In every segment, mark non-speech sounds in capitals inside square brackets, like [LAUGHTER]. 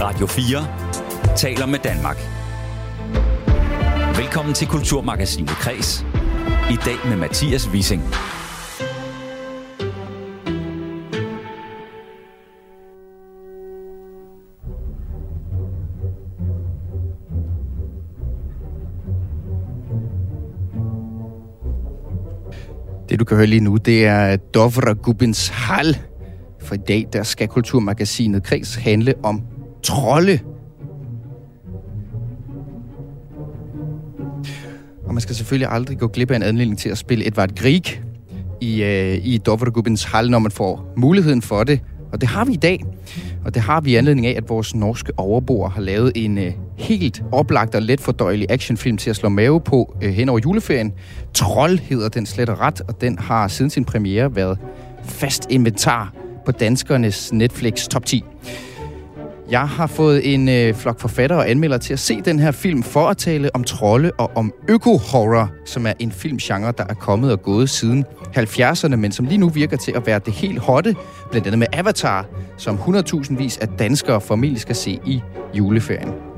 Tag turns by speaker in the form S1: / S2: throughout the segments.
S1: Radio 4 taler med Danmark. Velkommen til Kulturmagasinet Kres. I dag med Mathias Wissing.
S2: Det du kan høre lige nu, det er Dovra Gubins Hal. For i dag, der skal Kulturmagasinet Kreds handle om trolde. Og man skal selvfølgelig aldrig gå glip af en anledning til at spille Edvard Grieg i, øh, i Dovra Hal, når man får muligheden for det. Og det har vi i dag. Og det har vi i anledning af, at vores norske overboer har lavet en øh, helt oplagt og let fordøjelig actionfilm til at slå mave på øh, hen over juleferien. Troll hedder den slet og ret, og den har siden sin premiere været fast inventar på danskernes Netflix top 10. Jeg har fået en øh, flok forfattere og anmeldere til at se den her film for at tale om trolde og om øko-horror, som er en filmgenre, der er kommet og gået siden 70'erne, men som lige nu virker til at være det helt hotte, blandt andet med Avatar, som 100.000 vis af danskere formentlig skal se i juleferien.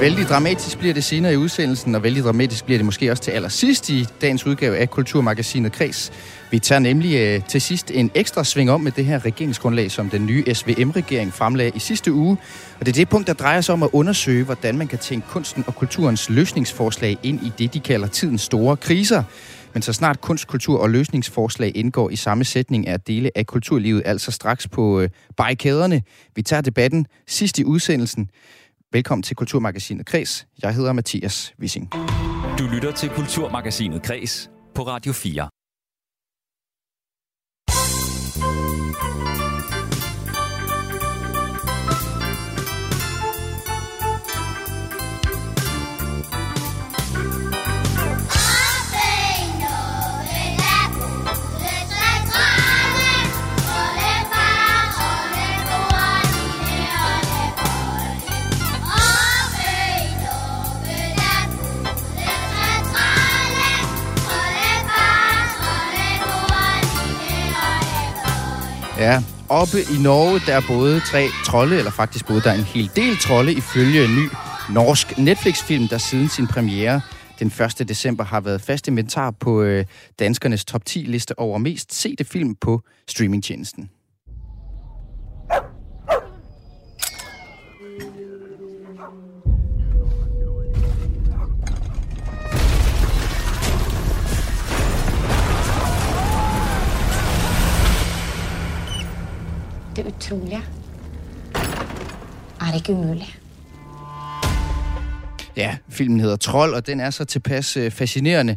S2: Vældig dramatisk bliver det senere i udsendelsen, og vældig dramatisk bliver det måske også til allersidst i dagens udgave af Kulturmagasinet Kreds. Vi tager nemlig øh, til sidst en ekstra sving om med det her regeringsgrundlag, som den nye SVM-regering fremlagde i sidste uge. Og det er det punkt, der drejer sig om at undersøge, hvordan man kan tænke kunsten og kulturens løsningsforslag ind i det, de kalder tidens store kriser. Men så snart kunst, kultur og løsningsforslag indgår i samme sætning, er dele af kulturlivet altså straks på øh, barrikaderne. Vi tager debatten sidst i udsendelsen. Velkommen til Kulturmagasinet Kres. Jeg hedder Mathias Wissing.
S1: Du lytter til Kulturmagasinet Kres på Radio 4.
S2: Ja, oppe i Norge, der er både tre trolde, eller faktisk både der er en hel del trolde, ifølge en ny norsk Netflix-film, der siden sin premiere den 1. december har været fast inventar på øh, danskernes top 10 liste over mest sete film på streamingtjenesten.
S3: Det utrolige er ikke umuligt.
S2: Ja, filmen hedder Trold, og den er så tilpas øh, fascinerende,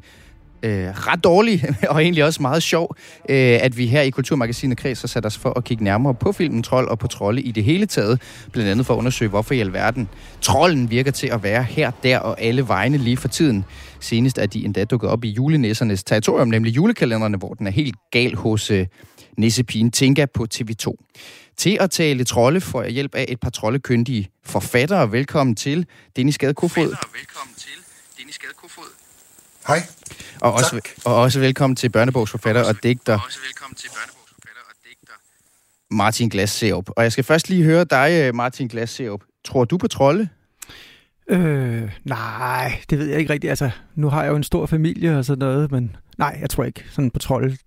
S2: øh, ret dårlig, [LAUGHS] og egentlig også meget sjov, øh, at vi her i Kulturmagasinet Kreds har sat os for at kigge nærmere på filmen Trold og på trolde i det hele taget, blandt andet for at undersøge, hvorfor i alverden trolden virker til at være her, der og alle vegne lige for tiden. Senest er de endda dukket op i julenæssernes territorium, nemlig julekalenderne, hvor den er helt gal hos øh, nissepigen Tinka på TV2. Til at tale trolde får jeg hjælp af et par troldekyndige forfattere. Velkommen til Dennis Gade Kofod. Velkommen til Dennis Gade Kofod.
S4: Hej.
S2: Og også,
S4: Tak.
S2: og også velkommen til børnebogsforfatter og digter også velkommen til børnebogsforfatter og digter Martin Glas Serup. Og jeg skal først lige høre dig, øh, Martin Glas Serup. Tror du på trolde?
S5: Øh, nej, det ved jeg ikke rigtigt. Altså, nu har jeg jo en stor familie og sådan noget, men nej, jeg tror ikke sådan på trold.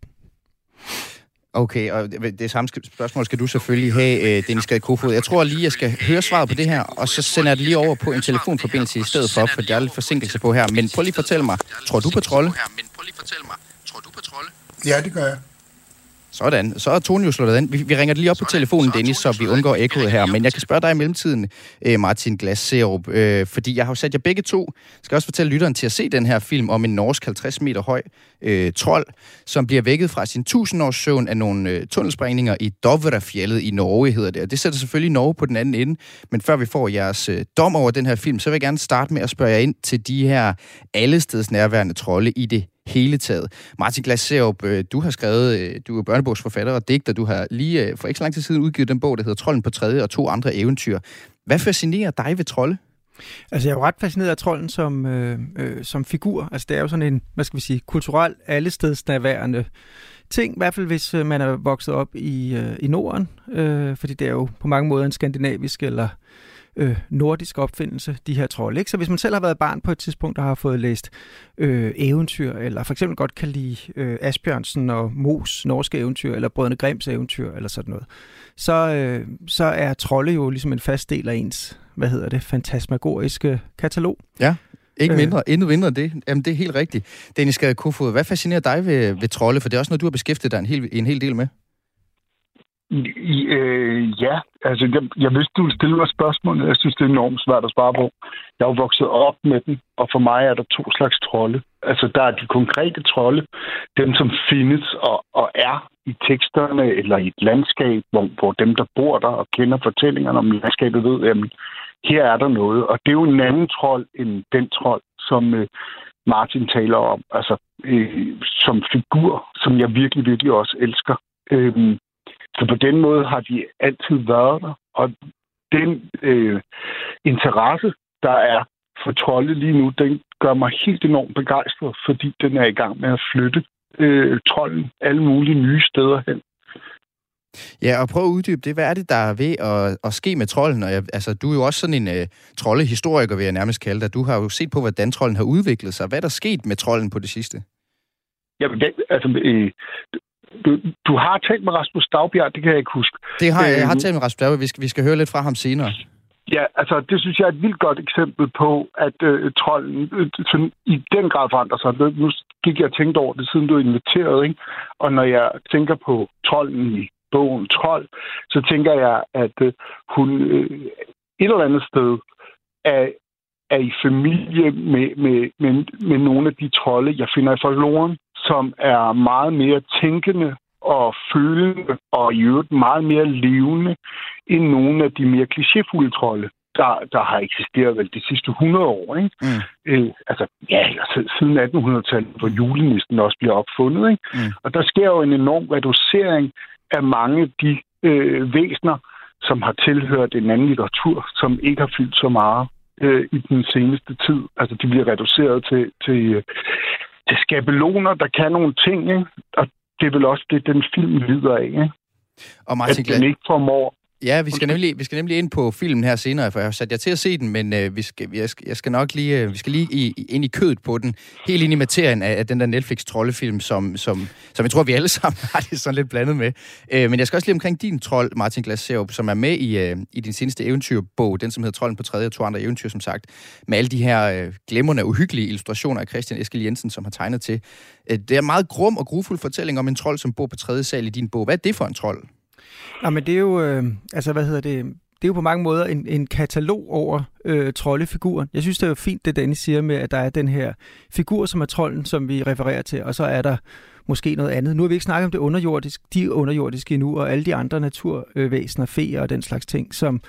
S2: Okay, og det det samme spørgsmål skal du selvfølgelig have, øh, Dennis Gade Kofod. Jeg tror lige, jeg skal høre svaret på det her, og så sender jeg det lige over på en telefonforbindelse i stedet for, for der er lidt forsinkelse på her. Men prøv lige at fortælle mig, tror du på trolde? Men prøv lige at fortælle mig, tror du på trolde?
S4: Ja, det gør jeg.
S2: Sådan, så er tonen jo slået an. Vi, vi ringer det lige op på telefonen, Dennis, så vi undgår ekkoet her. Men jeg kan spørge dig i mellemtiden, øh, Martin Glas Serup, øh, fordi jeg har jo sat jer begge to, skal også fortælle lytteren til at se den her film om en norsk 50 meter høj øh, trold, som bliver vækket fra sin 1000 års søvn af nogle øh, tunnelsprængninger i Dovrefjellet i Norge, hedder det. Og det sætter selvfølgelig Norge på den anden ende. Men før vi får jeres øh, dom over den her film, så vil jeg gerne starte med at spørge jer ind til de her allesteds nærværende trolde i det hele taget. Martin Glaserup, øh, du har skrevet, øh, du er børnebogsforfatter og digter, du har lige øh, for ikke så lang tid siden udgivet den bog, der hedder Trolden på tredje og to andre eventyr. Hvad fascinerer dig ved trolde?
S5: Altså, jeg er jo ret fascineret af trolden som, øh, øh, som figur. Altså, det er jo sådan en, hvad skal vi sige, kulturel, allestedsnærværende ting, i hvert fald hvis man er vokset op i, øh, i Norden, øh, fordi det er jo på mange måder en skandinavisk eller øh, nordisk opfindelse, de her trolde. Ikke? Så hvis man selv har været barn på et tidspunkt, der har fået læst øh, eventyr, eller for eksempel godt kan lide øh, Asbjørnsen og Mos norske eventyr, eller Brødrene Grims eventyr, eller sådan noget, så, øh, så er trolde jo ligesom en fast del af ens, hvad hedder det, fantasmagoriske katalog.
S2: Ja. Ikke mindre, øh. endnu mindre det. Jamen, det er helt rigtigt. Dennis Kofod, hvad fascinerer dig ved, ved trolde? For det er også noget, du har beskæftiget dig en hel, en hel del med.
S3: I, øh, ja, altså jeg, jeg vidste, du ville stille mig spørgsmål. Jeg synes, det er enormt svært at svare på. Jeg er jo vokset op med den, og for mig er der to slags trolde. Altså der er de konkrete trolde, dem som findes og, og er i teksterne eller i et landskab, hvor, hvor dem, der bor der og kender fortællingerne om landskabet, ved, at her er der noget. Og det er jo en anden trold end den trold, som øh, Martin taler om. Altså øh, som figur, som jeg virkelig, virkelig også elsker. Øhm, så på den måde har de altid været der. Og den øh, interesse, der er for trolde lige nu, den gør mig helt enormt begejstret, fordi den er i gang med at flytte øh, trolden alle mulige nye steder hen.
S2: Ja, og prøv at uddybe det. Hvad er det, der er ved at, at ske med trolden? Og jeg, altså, du er jo også sådan en uh, troldehistoriker, vil jeg nærmest kalde dig. Du har jo set på, hvordan trolden har udviklet sig. Hvad er der sket med trolden på det sidste?
S3: Jamen, det, altså, øh, du, du har talt med Rasmus Stavbjerg, det kan jeg ikke huske.
S2: Det har jeg. Jeg har øhm, talt med Rasmus Stavbjerg. Vi skal, vi skal høre lidt fra ham senere.
S3: Ja, altså det synes jeg er et vildt godt eksempel på, at øh, trolden øh, sådan, i den grad forandrer sig. Nu gik jeg og tænkte over det, siden du inviterede, ikke? Og når jeg tænker på trolden i bogen Trold, så tænker jeg, at øh, hun øh, et eller andet sted er, er i familie med, med, med, med nogle af de trolde, jeg finder i folkloren som er meget mere tænkende og følende, og i øvrigt meget mere levende end nogle af de mere klichéfulde trolde, der, der har eksisteret vel de sidste 100 år. Ikke? Mm. Øh, altså, ja, altså, siden 1800-tallet, hvor julenisten også bliver opfundet. Ikke? Mm. Og der sker jo en enorm reducering af mange af de øh, væsener, som har tilhørt en anden litteratur, som ikke har fyldt så meget øh, i den seneste tid. Altså, de bliver reduceret til, til øh, til skabeloner, der kan nogle ting, ikke? og det er vel også det, den film lider af. Ikke?
S2: Og Martin
S3: at den ikke formår
S2: Ja, vi skal, nemlig, vi skal nemlig ind på filmen her senere, for jeg har sat jer til at se den, men øh, vi skal, jeg, skal, jeg skal nok lige, øh, vi skal lige i, ind i kødet på den, helt ind i materien af, af den der Netflix-trollefilm, som, som, som jeg tror, vi alle [LAUGHS] sammen har det sådan lidt blandet med. Øh, men jeg skal også lige omkring din trold, Martin Glaserup, som er med i, øh, i din seneste eventyrbog, den som hedder Trolden på tredje og to andre eventyr, som sagt, med alle de her øh, glemrende, uhyggelige illustrationer af Christian Eskil Jensen, som har tegnet til. Øh, det er en meget grum og grufuld fortælling om en trold, som bor på tredje sal i din bog. Hvad er det for en trold?
S5: Nej, men det er jo, øh, altså hvad hedder det, det er jo på mange måder en, en katalog over øh, troldefiguren. Jeg synes, det er fint, det Danny siger med, at der er den her figur, som er trolden, som vi refererer til, og så er der måske noget andet. Nu har vi ikke snakket om det underjordiske, de underjordiske endnu, og alle de andre naturvæsener, feer og den slags ting, som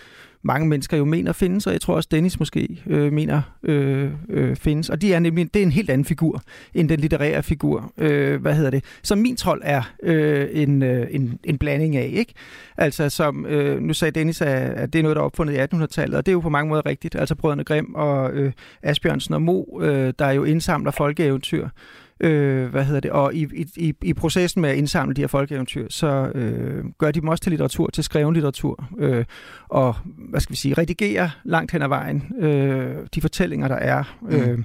S5: mange mennesker jo mener findes, og jeg tror også Dennis måske øh, mener øh, øh, findes. Og de er nemlig, det er en helt anden figur end den litterære figur. Øh, hvad hedder det? Som min trold er øh, en, øh, en, en blanding af, ikke? Altså som, øh, nu sagde Dennis, at, at det er noget, der er opfundet i 1800-tallet, og det er jo på mange måder rigtigt. Altså Brødrene Grimm og øh, Asbjørnsen og Mo, øh, der jo indsamler folkeeventyr. Øh, hvad hedder det? Og i, i, i processen med at indsamle de her folkeeventyr, så øh, gør de dem også til litteratur, til skreven litteratur, øh, og hvad skal vi sige, redigerer langt hen ad vejen øh, de fortællinger, der er. Mm. Øh,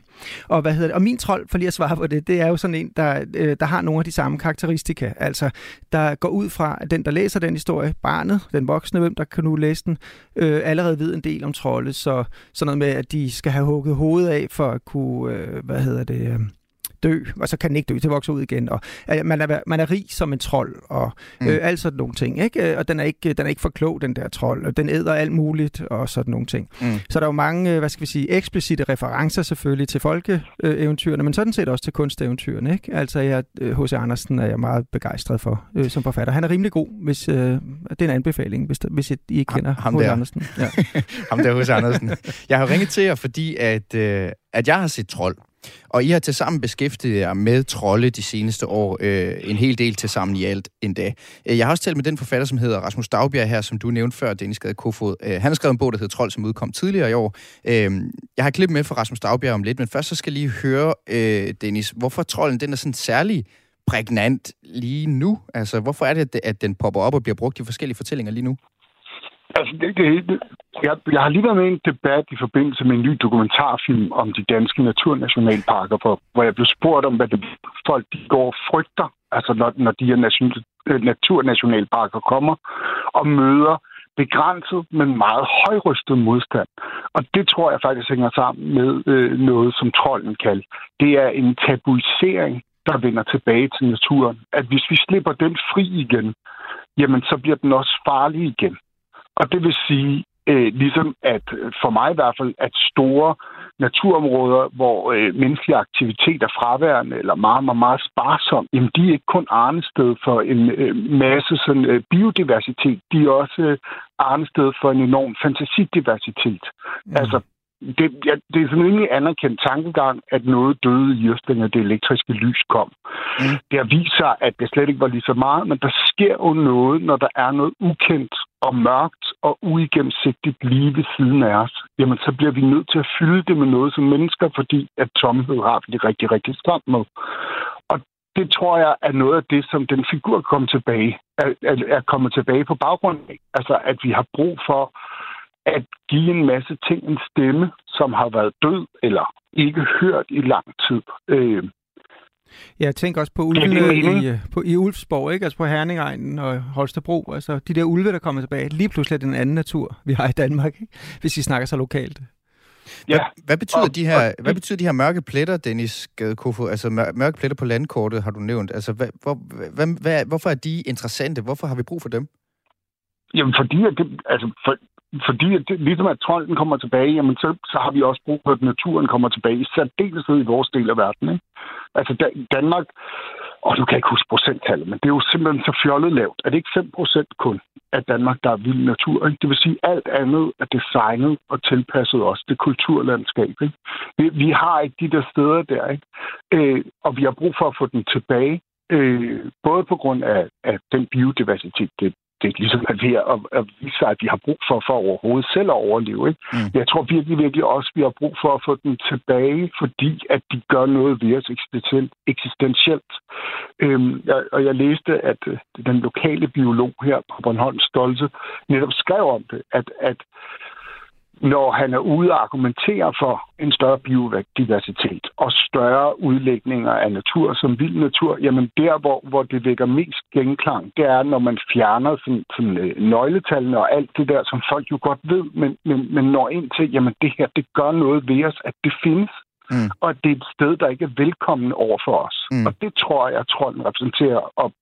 S5: og hvad hedder det? Og min trold, for lige at svare på det, det er jo sådan en, der, øh, der har nogle af de samme karakteristika. Altså, der går ud fra, at den, der læser den historie, barnet, den voksne, hvem der kan nu læse den, øh, allerede ved en del om trolde, så sådan noget med, at de skal have hugget hovedet af for at kunne, øh, hvad hedder det... Øh, dø, og så kan den ikke dø, til vokser ud igen. Og, øh, man, er, man er rig som en trold, og mm. øh, alt sådan nogle ting. Ikke? Og den er, ikke, den er ikke for klog, den der trold. Og den æder alt muligt, og sådan nogle ting. Mm. Så der er jo mange, øh, hvad skal vi sige, eksplicite referencer selvfølgelig til folkeeventyrene, men sådan set også til kunsteventyrene. Ikke? Altså, jeg, H.C. Øh, Andersen er jeg meget begejstret for øh, som forfatter. Han er rimelig god, hvis øh, det er en anbefaling, hvis, hvis I ikke kender H.C. Andersen.
S2: Ja. [LAUGHS] ham der H.C. Andersen. Jeg har ringet til jer, fordi at, øh, at jeg har set trold. Og I har til sammen beskæftiget jer med trolde de seneste år, øh, en hel del til sammen i alt endda. Øh, jeg har også talt med den forfatter, som hedder Rasmus Dagbjerg her, som du nævnte før, Dennis Gade Kofod. Øh, han har skrevet en bog, der hedder Trold, som udkom tidligere i år. Øh, jeg har klippet med fra Rasmus Dagbjerg om lidt, men først så skal jeg lige høre, øh, Dennis, hvorfor trolden den er sådan særlig prægnant lige nu? Altså, hvorfor er det, at den popper op og bliver brugt i forskellige fortællinger lige nu?
S3: Altså, det, det, jeg, jeg har lige været med i en debat i forbindelse med en ny dokumentarfilm om de danske naturnationalparker, hvor, hvor jeg blev spurgt om, hvad det, folk de går og frygter, altså når, når de her nation, øh, naturnationalparker kommer og møder begrænset, men meget højrystet modstand. Og det tror jeg faktisk hænger sammen med øh, noget, som trolden kalder. Det er en tabuisering, der vender tilbage til naturen. At hvis vi slipper den fri igen, jamen så bliver den også farlig igen. Og det vil sige, øh, ligesom at for mig i hvert fald, at store naturområder, hvor øh, menneskelig aktivitet er fraværende eller meget, meget, meget sparsom, jamen de er ikke kun arnested for en øh, masse sådan, øh, biodiversitet, de er også øh, arnested for en enorm fantasidiversitet. Mm. Altså det, ja, det er sådan en anerkendt tankegang, at noget døde i da det elektriske lys kom. Mm. Det har vist sig, at det slet ikke var lige så meget, men der sker jo noget, når der er noget ukendt og mørkt og uigennemsigtigt lige ved siden af os. Jamen, så bliver vi nødt til at fylde det med noget som mennesker, fordi at tomhed har vi det rigtig, rigtig stramt med. Og det tror jeg er noget af det, som den figur kom tilbage, er, er, er kommet tilbage på baggrund af. Altså, at vi har brug for at give en masse ting en stemme, som har været død eller ikke hørt i lang tid. Øh,
S5: jeg tænker også på ulvene i, øh, på, i Ulfsborg, ikke? altså på Herningegnen og Holstebro. Altså de der ulve, der kommer tilbage. Lige pludselig er det en anden natur, vi har i Danmark, ikke? hvis vi snakker så lokalt.
S2: Ja. Hvad, hvad, betyder og, de her, hvad betyder de her mørke pletter, Dennis Gadekofo? Altså mørke pletter på landkortet, har du nævnt. Altså, hvad, hvor, hvad, hvad, hvorfor er de interessante? Hvorfor har vi brug for dem?
S3: Jamen, fordi at det, altså, for, fordi at det, ligesom at trolden kommer tilbage, jamen så, så har vi også brug for, at naturen kommer tilbage, i særdeleshed i vores del af verden. Ikke? Altså da, Danmark, og du kan ikke huske procenttallet, men det er jo simpelthen så fjollet lavt. Er det ikke 5% kun af Danmark, der er vild natur? Ikke? Det vil sige, at alt andet er designet og tilpasset også det kulturlandskab. Ikke? Vi, vi har ikke de der steder der, ikke? Øh, og vi har brug for at få den tilbage. Øh, både på grund af, af den biodiversitet, det, det ligesom er ved at, at vise sig, at vi har brug for, for overhovedet selv at overleve. Ikke? Mm. Jeg tror virkelig, virkelig også, at vi har brug for at få dem tilbage, fordi at de gør noget ved os eksistentielt. Øhm, jeg, og jeg læste, at øh, den lokale biolog her på Bornholms Stolte netop skrev om det, at, at når han er ude og argumentere for en større biodiversitet og større udlægninger af natur som vild natur, jamen der, hvor, hvor det vækker mest genklang, det er, når man fjerner sådan, sådan, øh, nøgletallene og alt det der, som folk jo godt ved, men, men, men når ind til, jamen det her, det gør noget ved os, at det findes, mm. og at det er et sted, der ikke er velkommen over for os. Mm. Og det tror jeg, at den repræsenterer. Og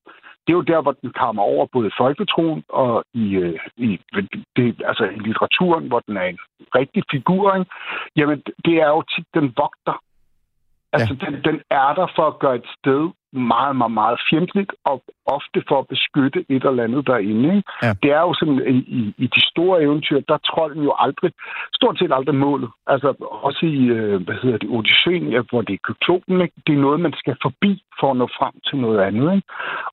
S3: det er jo der, hvor den kommer over både i folketroen og i, øh, i, det, altså i litteraturen, hvor den er en rigtig figur. Ikke? Jamen, det er jo tit den vogter. Altså, ja. den, den er der for at gøre et sted meget, meget, meget fjendtligt, og ofte for at beskytte et eller andet derinde. Ikke? Ja. Det er jo sådan, i, i de store eventyr, der tror den jo aldrig, stort set aldrig målet. Altså også i, øh, hvad hedder det, Odysseen, hvor det er Kyklopen, ikke? det er noget, man skal forbi for at nå frem til noget andet. Ikke?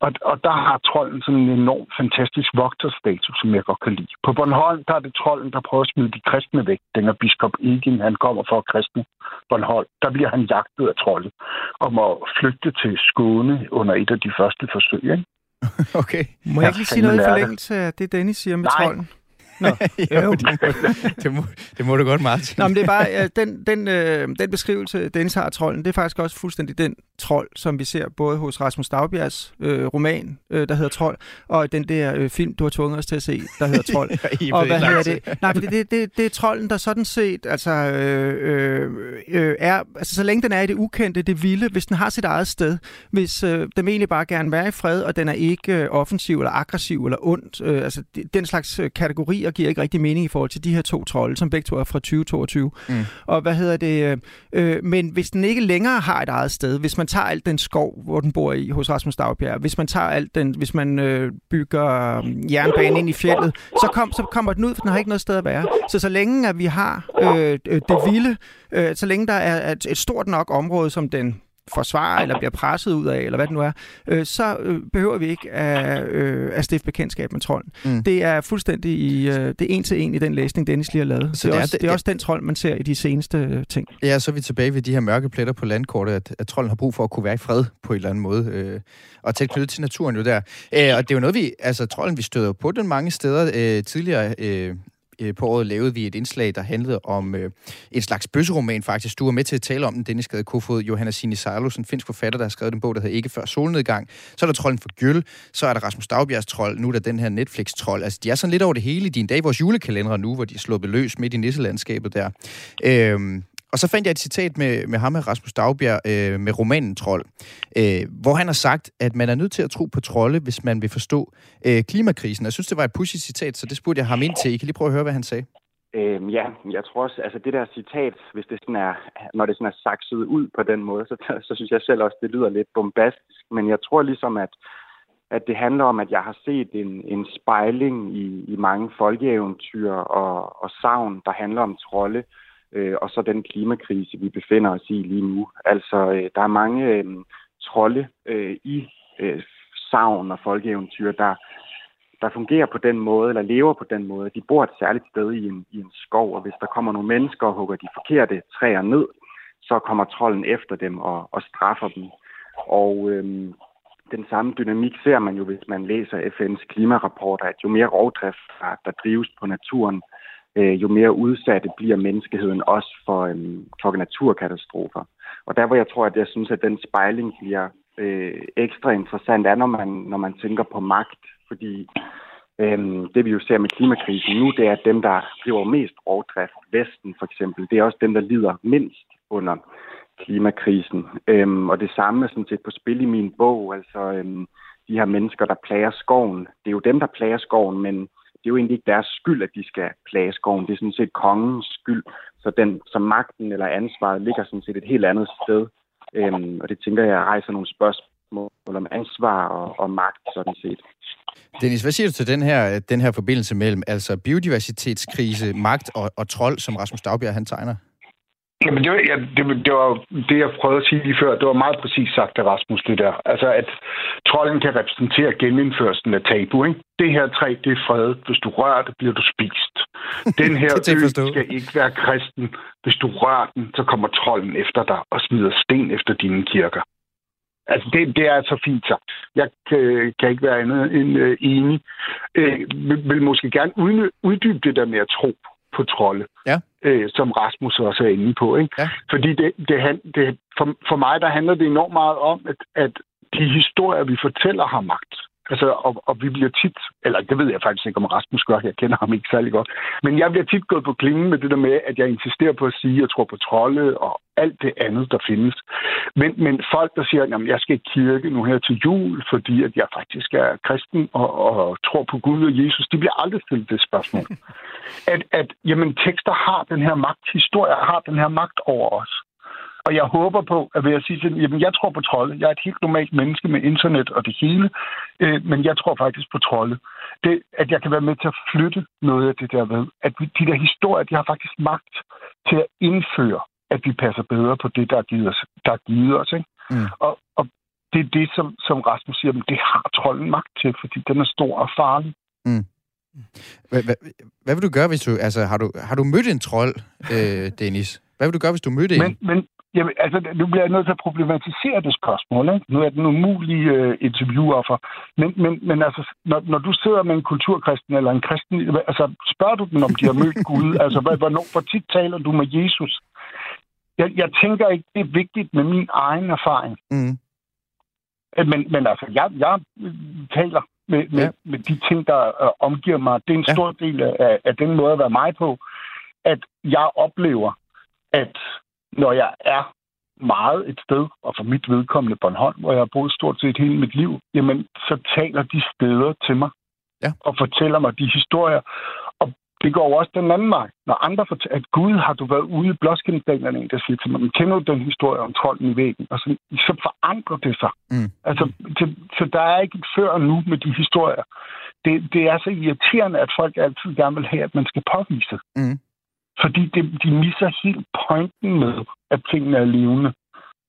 S3: Og, og der har trolden sådan en enorm fantastisk vogterstatus, som jeg godt kan lide. På Bornholm, der er det trolden, der prøver at smide de kristne væk. Den er biskop Egin, han kommer for at kristne Bornholm. Der bliver han jagtet af trolden og må flygte til Skåne under et af de første forsøg. Ikke? [LAUGHS]
S2: Okay.
S5: Må jeg ikke lige sige noget i forlængelse af det, Dennis siger med Nej. trolden? [LAUGHS]
S2: Nå, jo, [LAUGHS] det, det, må, det må du godt, Martin.
S5: Nå, men det er bare, den, den, øh, den beskrivelse, Dennis har af trolden, det er faktisk også fuldstændig den trold, som vi ser både hos Rasmus Dagbjergs øh, roman, øh, der hedder Trold, og den der øh, film, du har tvunget os til at se, der hedder Trold. [LAUGHS] og hvad hedder det? Nej, det, det, det, det er trolden, der sådan set altså, øh, øh, er, altså så længe den er i det ukendte, det vilde, hvis den har sit eget sted, hvis øh, den egentlig bare gerne være i fred, og den er ikke øh, offensiv eller aggressiv eller ondt, øh, altså den slags øh, kategori og giver ikke rigtig mening i forhold til de her to trolde, som begge to er fra 2022. Mm. Og hvad hedder det? Øh, men hvis den ikke længere har et eget sted, hvis man tager alt den skov, hvor den bor i hos Rasmus Dagbjerg, hvis man tager alt den, hvis man øh, bygger mm, jernbanen jernbane ind i fjellet, så, kom, så kommer den ud, for den har ikke noget sted at være. Så så længe at vi har øh, øh det vilde, øh, så længe der er et, et stort nok område, som den forsvarer eller bliver presset ud af, eller hvad det nu er, øh, så øh, behøver vi ikke at, øh, at stifte bekendtskab med trolden. Mm. Det er fuldstændig i, øh, det er en til en i den læsning, Dennis lige har lavet. Så det, er, det, er også, det er også den trold, man ser i de seneste øh, ting.
S2: Ja, så er vi tilbage ved de her mørke pletter på landkortet, at, at trolden har brug for at kunne være i fred på en eller anden måde, øh, og tæt knyttet til naturen jo der. Øh, og det er jo noget, vi, altså trolden, vi støder på den mange steder øh, tidligere. Øh, Øh, på året lavede vi et indslag, der handlede om øh, en slags bøsseroman faktisk. Du var med til at tale om den, Dennis Gade Kofod, Johanna Sini en finsk forfatter, der har skrevet en bog, der hedder Ikke før solnedgang. Så er der Trolden for Gyld, så er der Rasmus Dagbjergs trold, nu er der den her Netflix-trold. Altså, de er sådan lidt over det hele i din dag, vores julekalender nu, hvor de er sluppet løs midt i nisselandskabet der. Øh, og så fandt jeg et citat med, med ham med Rasmus Dagbjerg øh, med romanen Trold, øh, hvor han har sagt, at man er nødt til at tro på trolde, hvis man vil forstå øh, klimakrisen. Jeg synes, det var et pussy citat, så det spurgte jeg ham ind til. I kan lige prøve at høre, hvad han sagde.
S4: Øhm, ja, jeg tror også, altså det der citat, hvis det sådan er, når det sådan er sakset ud på den måde, så, så synes jeg selv også, det lyder lidt bombastisk. Men jeg tror ligesom, at, at det handler om, at jeg har set en, en spejling i, i mange folkeeventyr og, og savn, der handler om trolde øh, øh, og så den klimakrise, vi befinder os i lige nu. Altså, øh, der er mange øh, trolde øh, i øh, savn og folkeeventyr, der, der fungerer på den måde, eller lever på den måde. De bor et særligt sted i en, i en skov, og hvis der kommer nogle mennesker og hugger de forkerte træer ned, så kommer trolden efter dem og, og straffer dem. Og øh, den samme dynamik ser man jo, hvis man læser FN's klimarapporter, at jo mere rovdrift, der drives på naturen, øh, jo mere udsatte bliver menneskeheden også for, øh, for naturkatastrofer. Og der hvor jeg tror, at jeg synes, at den spejling bliver øh, ekstra interessant, er, når man, når man tænker på magt. Fordi øh, det vi jo ser med klimakrisen nu, det er, at dem, der driver mest rovdrift, Vesten for eksempel, det er også dem, der lider mindst under klimakrisen. Øhm, og det samme er sådan set på spil i min bog. Altså øhm, de her mennesker, der plager skoven. Det er jo dem, der plager skoven, men det er jo egentlig ikke deres skyld, at de skal plage skoven. Det er sådan set kongens skyld. Så, den, så magten eller ansvaret ligger sådan set et helt andet sted. Øhm, og det tænker jeg rejser nogle spørgsmål om ansvar og, og magt sådan set.
S2: Dennis, hvad siger du til den her, den her forbindelse mellem altså biodiversitetskrise, magt og, og trold, som Rasmus Dagbjerg han tegner?
S3: Jamen, det var, ja, det, det var det, jeg prøvede at sige lige før. Det var meget præcis sagt af Rasmus, det der. Altså, at trolden kan repræsentere genindførelsen af tabu, ikke? Det her træ, det er fredet. Hvis du rører det, bliver du spist. Den [LAUGHS] her ø skal ikke være kristen. Hvis du rører den, så kommer trolden efter dig og smider sten efter dine kirker. Altså, det, det er så fint sagt. Jeg kan, kan ikke være andet end uh, enig. Uh, vil, vil måske gerne uddybe det der med at tro på trolde, ja. Øh, som Rasmus også er inde på. Ikke? Ja. Fordi det, det, det, for, for mig der handler det enormt meget om, at, at de historier, vi fortæller, har magt. Altså, og, og vi bliver tit, eller det ved jeg faktisk ikke, om Rasmus gør, jeg kender ham ikke særlig godt, men jeg bliver tit gået på klingen med det der med, at jeg insisterer på at sige, at jeg tror på trolde og alt det andet, der findes. Men, men folk, der siger, at jeg skal i kirke nu her til jul, fordi at jeg faktisk er kristen og, og tror på Gud og Jesus, de bliver aldrig stillet det spørgsmål. [LAUGHS] At, at jamen, tekster har den her magt, historier har den her magt over os. Og jeg håber på, at ved at sige sådan, jamen jeg tror på trolde. Jeg er et helt normalt menneske med internet og det hele, øh, men jeg tror faktisk på trolde. Det, at jeg kan være med til at flytte noget af det der ved. At vi, de der historier, de har faktisk magt til at indføre, at vi passer bedre på det, der er givet os. Der er givet os ikke? Mm. Og, og det er det, som, som Rasmus siger, men det har trolden magt til, fordi den er stor og farlig. Mm.
S2: Hvad vil du gøre, hvis du... Altså, har du, har du mødt en trold, øh, Dennis? Hvad vil du gøre, hvis du mødte
S3: men,
S2: en?
S3: Men, Jamen, altså, nu bliver jeg nødt til at problematisere det spørgsmål. Ikke? Nu er den umulige øh, interviewoffer. Men, men, men altså, når, når du sidder med en kulturkristen eller en kristen, altså, spørger du dem, om de har mødt Gud? [LAUGHS] Altså, hvornår, hvor tit taler du med Jesus? Jeg, jeg tænker ikke, det er vigtigt med min egen erfaring. Mm. Men, men altså, jeg, jeg taler med, med, ja. med de ting, der øh, omgiver mig. Det er en ja. stor del af, af den måde at være mig på, at jeg oplever, at når jeg er meget et sted, og for mit vedkommende Bornholm, hvor jeg har boet stort set hele mit liv, jamen, så taler de steder til mig. Ja. Og fortæller mig de historier. Og Det går jo også den anden vej. Når andre fortæller, at Gud har du været ude i blåskindstængerne, en der siger til mig, men kender du den historie om trolden i væggen? Og så, så forandrer det sig. Mm. Altså, det, så der er ikke et før nu med de historier. Det, det er så irriterende, at folk altid gerne vil have, at man skal påvise. Mm. Fordi det, de misser helt pointen med, at tingene er levende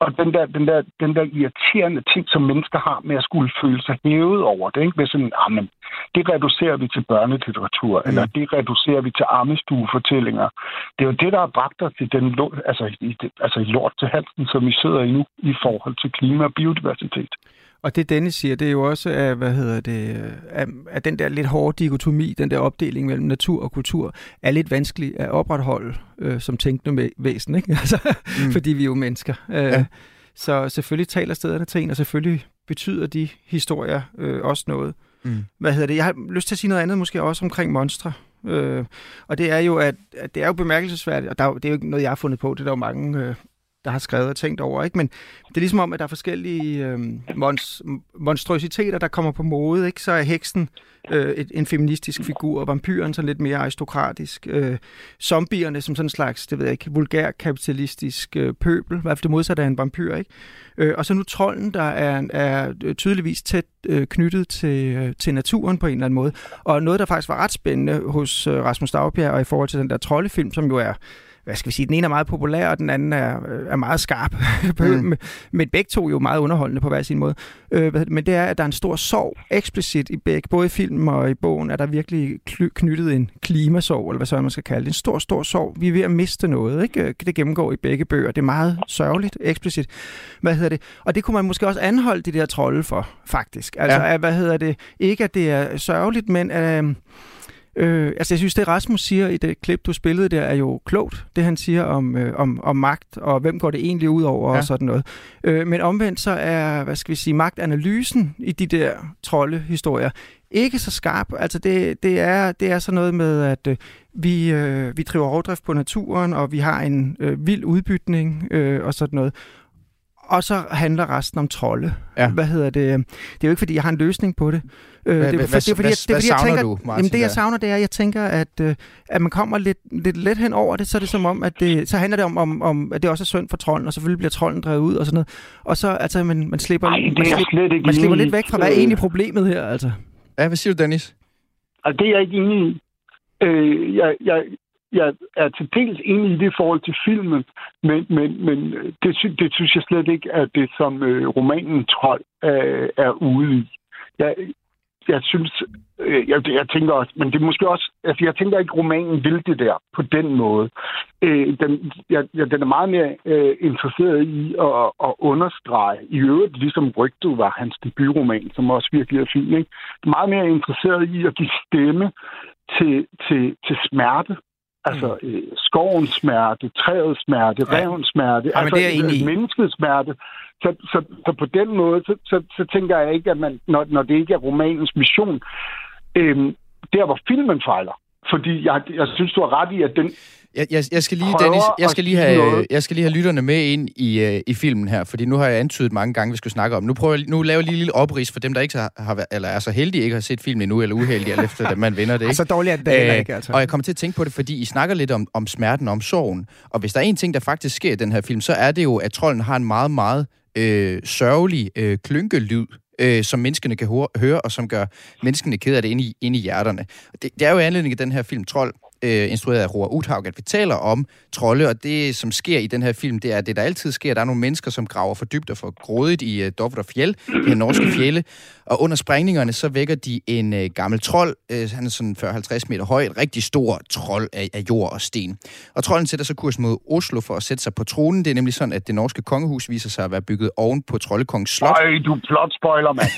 S3: og den der, den, der, den der irriterende ting, som mennesker har med at skulle føle sig hævet over det. Ikke? Ved sådan, men det reducerer vi til børnelitteratur, mm. eller det reducerer vi til armestuefortællinger. Det er jo det, der har bragt os til den, altså, i, altså lort til halsen, som vi sidder i nu, i forhold til klima og biodiversitet.
S5: Og det Dennis siger, det er jo også, at, hvad hedder det, at, at den der lidt hårde dikotomi, den der opdeling mellem natur og kultur, er lidt vanskelig at opretholde øh, som tænkende væsen, ikke? [LAUGHS] Altså, mm. fordi vi er jo mennesker. Øh, ja. Så selvfølgelig taler stederne til en, og selvfølgelig betyder de historier øh, også noget. Mm. Hvad hedder det? Jeg har lyst til at sige noget andet måske også omkring monstre. Øh, og det er jo, at, at det er jo bemærkelsesværdigt, og der, det er jo ikke noget, jeg har fundet på, det er der jo mange øh, der har skrevet og tænkt over. Ikke? Men det er ligesom om, at der er forskellige øh, monst- monstrositeter, der kommer på mode. Ikke? Så er heksen øh, et, en feministisk figur, og vampyren så lidt mere aristokratisk. Øh, zombierne som sådan en slags, det ved jeg ikke, vulgær kapitalistisk øh, pøbel, i hvert fald det modsatte af en vampyr. Ikke? Øh, og så nu trolden, der er, er øh, tydeligvis tæt øh, knyttet til, øh, til naturen på en eller anden måde. Og noget, der faktisk var ret spændende hos øh, Rasmus Dagbjerg, og i forhold til den der troldefilm, som jo er hvad skal vi sige, den ene er meget populær, og den anden er, øh, er meget skarp. [LAUGHS] mm. men begge to er jo meget underholdende på hver sin måde. Øh, men det er, at der er en stor sorg eksplicit i begge, både i filmen og i bogen, er der virkelig knyttet en klimasorg, eller hvad så man skal kalde det. En stor, stor sorg. Vi er ved at miste noget, ikke? Det gennemgår i begge bøger. Det er meget sørgeligt, eksplicit. Hvad hedder det? Og det kunne man måske også anholde de der trolde for, faktisk. Altså, ja. at, hvad hedder det? Ikke, at det er sørgeligt, men... Øh, Øh, altså, jeg synes, det Rasmus siger i det klip, du spillede der, er jo klogt. Det, han siger om, øh, om, om magt, og hvem går det egentlig ud over, ja. og sådan noget. Øh, men omvendt så er, hvad skal vi sige, magtanalysen i de der troldehistorier ikke så skarp. Altså, det, det, er, det er sådan noget med, at øh, vi, øh, vi driver rovdrift på naturen, og vi har en øh, vild udbytning øh, og sådan noget og så handler resten om trolde. Ja. Hvad hedder det? Det er jo ikke, fordi jeg har en løsning på det.
S2: Øh, hvad, det, er, hvad, det er, fordi, jeg, det er, fordi, jeg tænker, du, Martin,
S5: jamen, det, jeg savner, det er, at jeg tænker, at, øh, at man kommer lidt, lidt let hen over det, så er det som om, at det, så handler det om, om, om, at det også er synd for trolden, og selvfølgelig bliver trolden drevet ud og sådan noget. Og så, altså, man, man slipper, Ej, man, slipper, man slipper lidt væk fra, hvad er egentlig problemet her, altså.
S2: Ja, hvad siger du, Dennis?
S3: Altså, det er jeg ikke enig i. Øh, jeg, jeg, jeg er til dels enig i det i forhold til filmen, men, men, men øh, det, det synes jeg slet ikke er det, som øh, romanen Trold øh, er ude i. Jeg, jeg synes, øh, jeg, jeg tænker også, men det er måske også, altså jeg tænker ikke, romanen vil det der på den måde. Øh, den, jeg, jeg, den er meget mere øh, interesseret i at, at understrege, i øvrigt ligesom Rygtet var hans debutroman, som også virkelig er fin, ikke? meget mere interesseret i at give stemme til, til, til smerte, Altså øh, skovens smerte, træets smerte, ja. revens smerte, ja, altså det er menneskets smerte. Så, så, så på den måde, så, så, så tænker jeg ikke, at man, når, når det ikke er romanens mission, øh, der hvor filmen fejler, fordi jeg, jeg synes, du har ret i, at den
S2: jeg, jeg, jeg skal lige, Dennis, jeg skal lige, have, jeg skal lige have lytterne med ind i, uh, i filmen her, fordi nu har jeg antydet mange gange, vi skal snakke om. Nu prøver jeg, nu laver jeg lige en lille oprids for dem, der ikke har, har eller er så heldige ikke har set filmen endnu, eller uheldige, eller efter at man vinder det. Ikke?
S5: så dårligt er det uh, ikke, altså.
S2: Og jeg kommer til at tænke på det, fordi I snakker lidt om, om smerten og om sorgen. Og hvis der er en ting, der faktisk sker i den her film, så er det jo, at trolden har en meget, meget øh, sørgelig øh, klynkelyd, øh, som menneskene kan høre, og som gør menneskene ked af det inde i, inde i hjerterne. Det, det er jo anledning af den her film, Trold, øh, instrueret af Roar Uthaug, at vi taler om trolde, og det, som sker i den her film, det er det, der altid sker. Der er nogle mennesker, som graver for dybt og for grådigt i øh, Dovre Fjell, i norske fjelle, og under sprængningerne, så vækker de en øh, gammel trold, øh, han er sådan 40-50 meter høj, et rigtig stor trold af, af jord og sten. Og trolden sætter så kurs mod Oslo for at sætte sig på tronen. Det er nemlig sådan, at det norske kongehus viser sig at være bygget oven på Troldekongens slot.
S3: Ej, du plot spoiler, mand.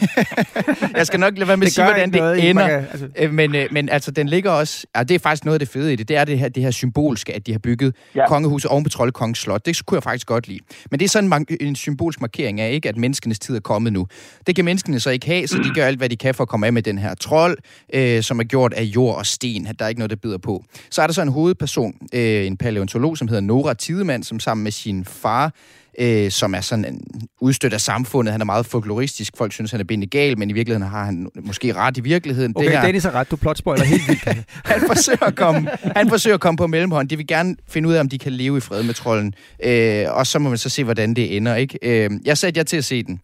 S3: [LAUGHS]
S2: jeg skal nok lade være med at sige, hvordan det noget, ender. Kan, altså. Øh, men, øh, men altså, den ligger også... Ja, det er faktisk noget af det fede i det. Det er det her, det her symbolske, at de har bygget ja. kongehuset oven på Troldekongens slot. Det kunne jeg faktisk godt lide. Men det er sådan en, en symbolsk markering af, ikke, at menneskenes tid er kommet nu. Det kan menneskene så ikke have, så de gør alt, hvad de kan for at komme af med den her trold, øh, som er gjort af jord og sten. Der er ikke noget, der bider på. Så er der så en hovedperson, øh, en paleontolog, som hedder Nora Tidemann, som sammen med sin far øh, som er sådan en udstødt af samfundet. Han er meget folkloristisk. Folk synes, han er bindet gal, men i virkeligheden har han måske ret i virkeligheden.
S5: Okay,
S2: det her,
S5: Dennis har ret. Du plotspoiler helt vildt. [LAUGHS]
S2: han, forsøger at komme, han forsøger at komme på mellemhånd. De vil gerne finde ud af, om de kan leve i fred med trolden. Øh, og så må man så se, hvordan det ender. Ikke? Øh, jeg satte jer til at se den.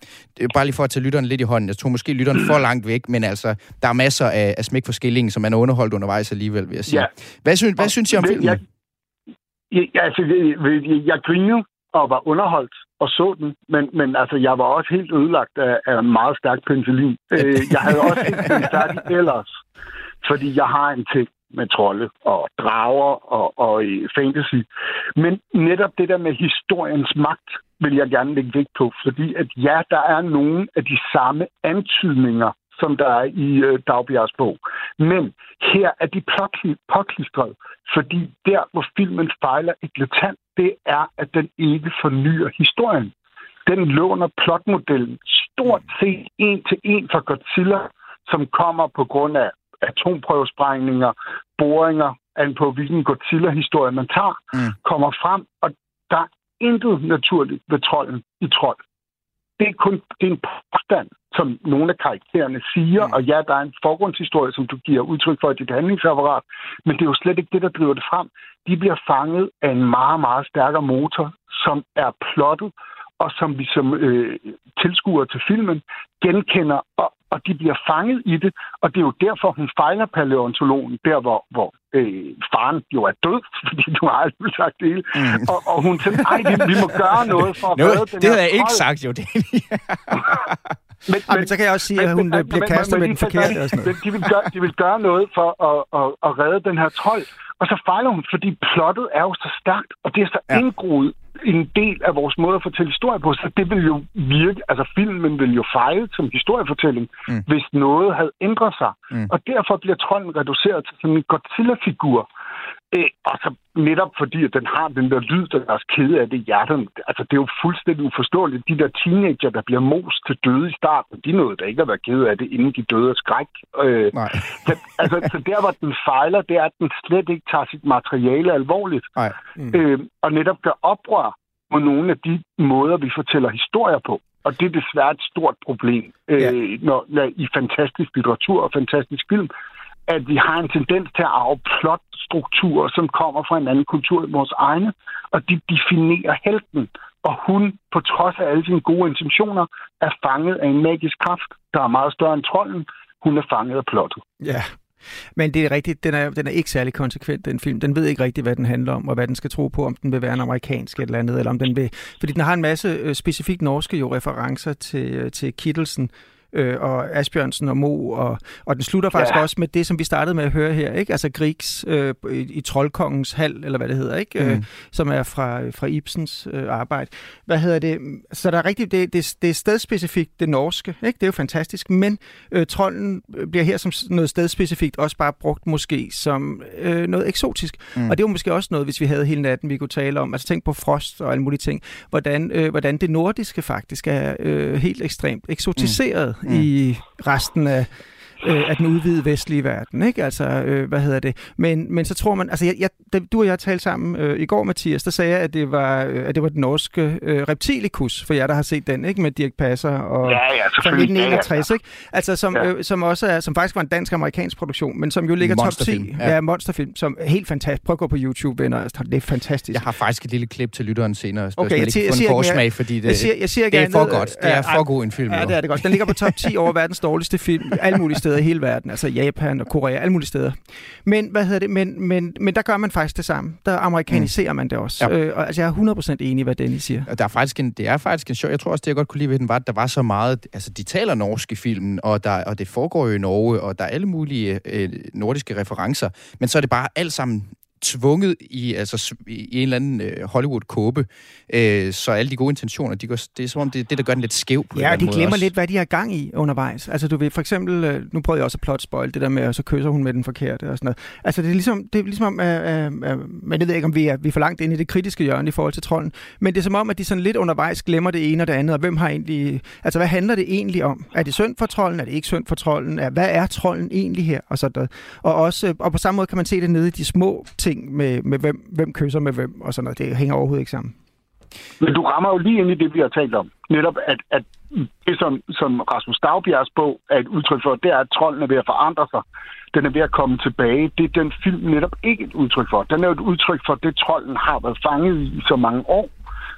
S2: Bare lige for at tage lytteren lidt i hånden. Jeg tror måske lytteren for langt væk, men altså, der er masser af, af smæk for skillingen, som man er underholdt undervejs alligevel, vil jeg sige. Ja. Hvad, synes, hvad synes I om filmen?
S3: Jeg, jeg, altså, jeg, jeg grinede og var underholdt og så den, men, men altså, jeg var også helt ødelagt af, af meget stærk penicillin. Øh, jeg havde også ikke den færdig ellers, fordi jeg har en ting med trolde og drager og, og fantasy. Men netop det der med historiens magt vil jeg gerne lægge vægt på, fordi at ja, der er nogle af de samme antydninger som der er i øh, Dagbjergs bog. Men her er de påklistret, fordi der, hvor filmen fejler eklatant, det er, at den ikke fornyer historien. Den låner plotmodellen stort set en til en fra Godzilla, som kommer på grund af atomprøvesprængninger, boringer, an på hvilken Godzilla-historie man tager, mm. kommer frem, og der er intet naturligt ved trolden i trold det er kun det er en påstand, som nogle af karaktererne siger, mm. og ja, der er en forgrundshistorie, som du giver udtryk for i dit handlingsapparat, men det er jo slet ikke det, der driver det frem. De bliver fanget af en meget, meget stærkere motor, som er plottet, og som vi som øh, tilskuere til filmen genkender, og, og de bliver fanget i det, og det er jo derfor, hun fejler paleontologen, der hvor, hvor øh, faren jo er død, [LAUGHS] fordi du har aldrig sagt det hele, mm. og, og hun siger, ej, vi, vi må gøre noget for at
S2: redde den
S3: Det
S2: havde jeg ikke sagt, jo, det [LAUGHS]
S5: men, men, men, så kan jeg også sige, men, at hun men, bliver kastet med den forkerte og sådan noget.
S3: De vil, gøre, de vil gøre noget for at, at, at redde den her trold, og så fejler hun, fordi plottet er jo så stærkt, og det er så ja. indgroet en del af vores måde at fortælle historie på. Så det vil jo virke, altså filmen vil jo fejle som historiefortælling, mm. hvis noget havde ændret sig. Mm. Og derfor bliver trolden reduceret til sådan en Godzilla-figur. Øh, og så netop fordi, at den har den der lyd, der er også kede af det i hjertet. Altså, det er jo fuldstændig uforståeligt. De der teenager, der bliver mos til døde i starten, de nåede der ikke at være kede af det, inden de døde af skræk. Øh, Nej. Så, altså, så der, hvor den fejler, det er, at den slet ikke tager sit materiale alvorligt. Nej. Mm. Øh, og netop gør oprør mod nogle af de måder, vi fortæller historier på. Og det er desværre et stort problem øh, ja. når, når, i fantastisk litteratur og fantastisk film, at vi har en tendens til at arve plotstrukturer, som kommer fra en anden kultur end vores egne, og de definerer helten. Og hun, på trods af alle sine gode intentioner, er fanget af en magisk kraft, der er meget større end trolden. Hun er fanget af plottet.
S5: Ja, men det er rigtigt, den er, den er ikke særlig konsekvent, den film. Den ved ikke rigtigt, hvad den handler om, og hvad den skal tro på, om den vil være en amerikansk eller andet, eller om den vil... Fordi den har en masse øh, specifikt norske jo referencer til, øh, til Kittelsen, øh, og Asbjørnsen og Mo, og, og den slutter faktisk ja. også med det, som vi startede med at høre her, ikke? Altså Griegs øh, i, i Troldkongens Hal, eller hvad det hedder, ikke? Øh, mm. Øh, som er fra, fra Ibsens øh, arbejde. Hvad hedder det? Så der er rigtigt, det, det, det er stedspecifikt det norske, ikke? Det er jo fantastisk, men øh, trolden bliver her som noget stedspecifikt også bare brugt måske som øh, noget eksotisk. Mm. Og det er jo måske også noget, hvis vi havde hele natten, vi kunne tale om. Altså tænk på frost og alle mulige ting. Hvordan, øh, hvordan det nordiske faktisk er øh, helt ekstremt eksotiseret mm. I resten af øh, af den udvidede vestlige verden, ikke? Altså, øh, hvad hedder det? Men, men så tror man, altså, jeg, jeg, du og jeg talte sammen øh, i går, Mathias, der sagde jeg, at det var, øh, at det var den norske øh, Reptilikus, for jer, der har set den, ikke? Med Dirk Passer og
S3: ja, ja,
S5: fra 1961, ja, ja. ikke? Altså, som, ja. øh, som også er, som faktisk var en dansk-amerikansk produktion, men som jo ligger top 10. Ja. ja, monsterfilm, som er helt fantastisk. Prøv at gå på YouTube, venner. Altså, det er fantastisk.
S2: Jeg har faktisk et lille klip til lytteren senere, okay, jeg, jeg, jeg, siger en forsmag, fordi det, jeg siger, jeg siger det er for godt. Det er for god en film.
S5: Ja, det er det godt. Den ligger på top 10 over verdens dårligste film, alle mulige steder i hele verden. Altså Japan og Korea, alle mulige steder. Men, hvad hedder det? Men, men, men der gør man faktisk det samme. Der amerikaniserer mm. man det også. Ja. Øh, og, altså, jeg er 100% enig i, hvad Dennis siger.
S2: Der er faktisk en, det er faktisk en sjov... Jeg tror også, det jeg godt kunne lide ved den, var, at der var så meget... Altså, de taler norsk i filmen, og, der, og det foregår jo i Norge, og der er alle mulige øh, nordiske referencer. Men så er det bare alt sammen tvunget i, altså, i en eller anden øh, Hollywood-kåbe. Øh, så alle de gode intentioner, de går, det er som om, det er det, der gør den lidt skæv på
S5: Ja, de
S2: glemmer
S5: også. lidt, hvad de har gang i undervejs. Altså, du ved, for eksempel, øh, nu prøvede jeg også at plot spoil det der med, at så kysser hun med den forkerte og sådan noget. Altså, det er ligesom, det er ligesom øh, øh, øh, men jeg ved ikke, om vi er, vi er for langt ind i det kritiske hjørne i forhold til trolden, men det er som om, at de sådan lidt undervejs glemmer det ene og det andet, og hvem har egentlig, altså, hvad handler det egentlig om? Er det synd for trolden? Er det ikke synd for trolden? Hvad er trolden egentlig her? Og, sådan og, også, og på samme måde kan man se det nede i de små ting med, med hvem hvem, hvem kysser med hvem og sådan noget. Det hænger overhovedet ikke sammen.
S3: Men du rammer jo lige ind i det, vi har talt om. Netop, at, at det, som, som Rasmus Dagbjergs bog er et udtryk for, det er, at trolden er ved at forandre sig. Den er ved at komme tilbage. Det er den film netop ikke et udtryk for. Den er jo et udtryk for det, trolden har været fanget i så mange år.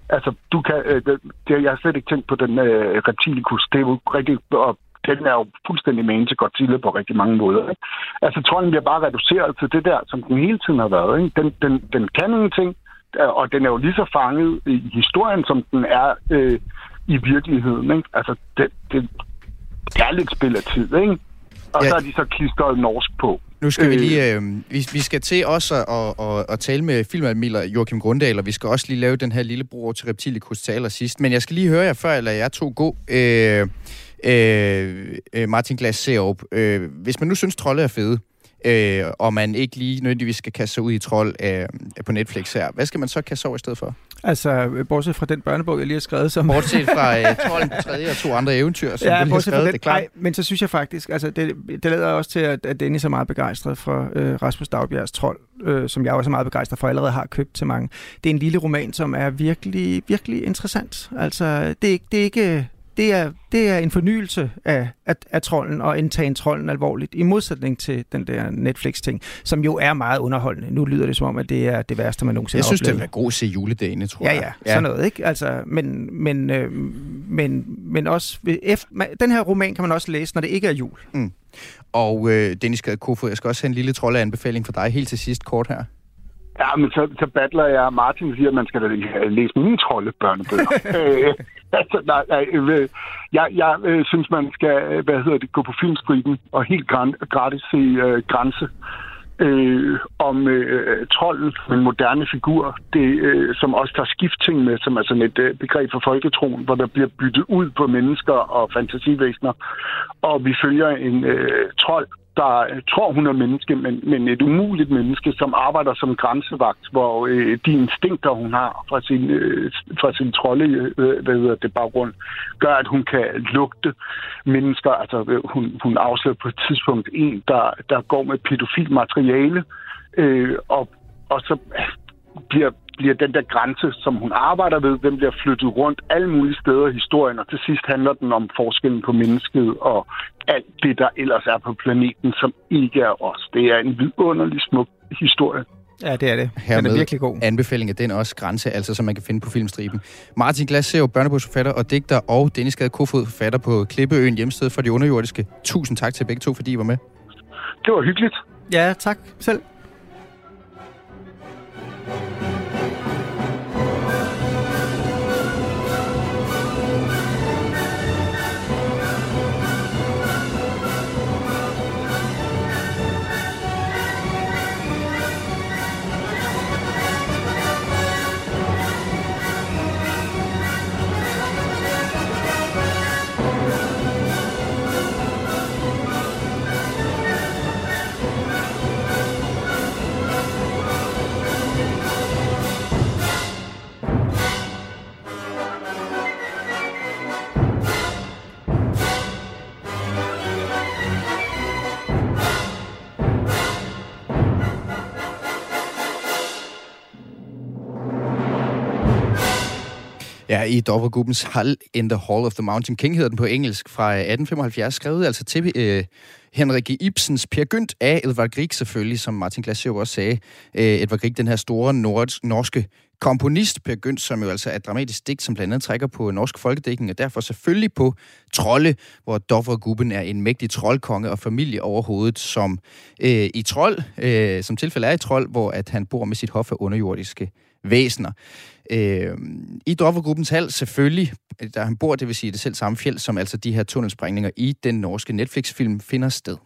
S3: Altså, du kan, øh, det, det, jeg har slet ikke tænkt på den øh, reptilikus. Det er jo rigtig, og den er jo fuldstændig magen til Godzilla på rigtig mange måder. Ikke? Altså, trolden bliver bare reduceret til det der, som den hele tiden har været. Ikke? Den, den, den kan ingenting, og den er jo lige så fanget i historien, som den er øh, i virkeligheden. Ikke? Altså, det, det, det er lidt spil af tid, ikke? Og ja. så er de så klistret norsk på.
S2: Nu skal øh, vi lige, øh, vi, vi skal til også at, at, at tale med filmanmelder Joachim Grundal, og vi skal også lige lave den her lille bro til Reptilikus til allersidst. Men jeg skal lige høre jer, før jeg lader jer to gå. Øh, øh, øh Martin Glas Serup, øh, hvis man nu synes, trolde er fede, øh, og man ikke lige nødvendigvis skal kaste sig ud i trold øh, på Netflix her, hvad skal man så kaste over i stedet for?
S5: Altså, bortset fra den børnebog, jeg lige har skrevet. Som...
S2: Bortset fra uh, [LAUGHS] Trolden på tredje og to andre eventyr, som
S5: ja,
S2: du har skrevet,
S5: den,
S2: det er klart.
S5: Nej, men så synes jeg faktisk, altså det, det lader også til, at, at Dennis er meget begejstret for uh, Rasmus Dagbjergs Trold, uh, som jeg også er meget begejstret for, allerede har købt til mange. Det er en lille roman, som er virkelig, virkelig interessant. Altså, det, det er ikke det er, det er en fornyelse af, af, af trolden og en tagen trolden alvorligt, i modsætning til den der Netflix-ting, som jo er meget underholdende. Nu lyder det som om, at det er det værste, man nogensinde
S2: Jeg synes,
S5: oplevet.
S2: det er god at se juledagene, tror
S5: ja,
S2: jeg.
S5: Ja, ja, sådan noget, ikke? Altså, men, men, øh, men, men også... Efter, den her roman kan man også læse, når det ikke er jul. Mm.
S2: Og øh, Dennis Kofod, jeg skal også have en lille troldeanbefaling for dig helt til sidst kort her.
S3: Ja, men så, så battler jeg. Martin siger, at man skal da læse mine troldebørnebøger. [LAUGHS] øh, altså, nej, øh, jeg, jeg øh, synes, man skal hvad hedder det, gå på filmstriben og helt gratis se øh, Grænse øh, om øh, trolden en moderne figur, det, øh, som også tager skiftting med, som er sådan et øh, begreb for folketroen, hvor der bliver byttet ud på mennesker og fantasivæsener. Og vi følger en øh, trold, der øh, tror, hun er menneske, men, men et umuligt menneske, som arbejder som grænsevagt, hvor øh, de instinkter, hun har fra sin, øh, fra sin trolde, øh, hvad hedder det, baggrund, gør, at hun kan lugte mennesker. Altså, øh, hun, hun afslører på et tidspunkt en, der, der går med pædofil materiale, øh, og, og så bliver bliver den der grænse, som hun arbejder ved, den bliver flyttet rundt alle mulige steder i historien, og til sidst handler den om forskellen på mennesket og alt det, der ellers er på planeten, som ikke er os. Det er en vidunderlig smuk historie.
S5: Ja, det er det. Hermed den er virkelig god.
S2: anbefaling af den også grænse, altså som man kan finde på filmstriben. Martin Glassev, børnebogsforfatter og digter, og Dennis Gade Kofod, forfatter på Klippeøen, hjemsted for de underjordiske. Tusind tak til begge to, fordi I var med.
S3: Det var hyggeligt.
S5: Ja, tak selv.
S2: Ja, i dobbeltgruppens Hall in the Hall of the Mountain King hedder den på engelsk fra øh, 1875, skrevet altså til øh, Henrik Ibsens Per Gynt af Edvard Grieg selvfølgelig, som Martin Glassev også sagde. Øh, Edvard Grieg, den her store nord- norske komponist, Per Gynt, som jo altså er et dramatisk digt, som blandt andet trækker på norsk folkedækning, og derfor selvfølgelig på trolde, hvor Dovregubben er en mægtig troldkonge og familie overhovedet, som øh, i trold, øh, som tilfælde er i trold, hvor at han bor med sit hof af underjordiske væsener. Øh, I Dovregruppens hal selvfølgelig, der han bor, det vil sige det selv samme fjeld, som altså de her tunnelsprængninger i den norske Netflix-film finder sted.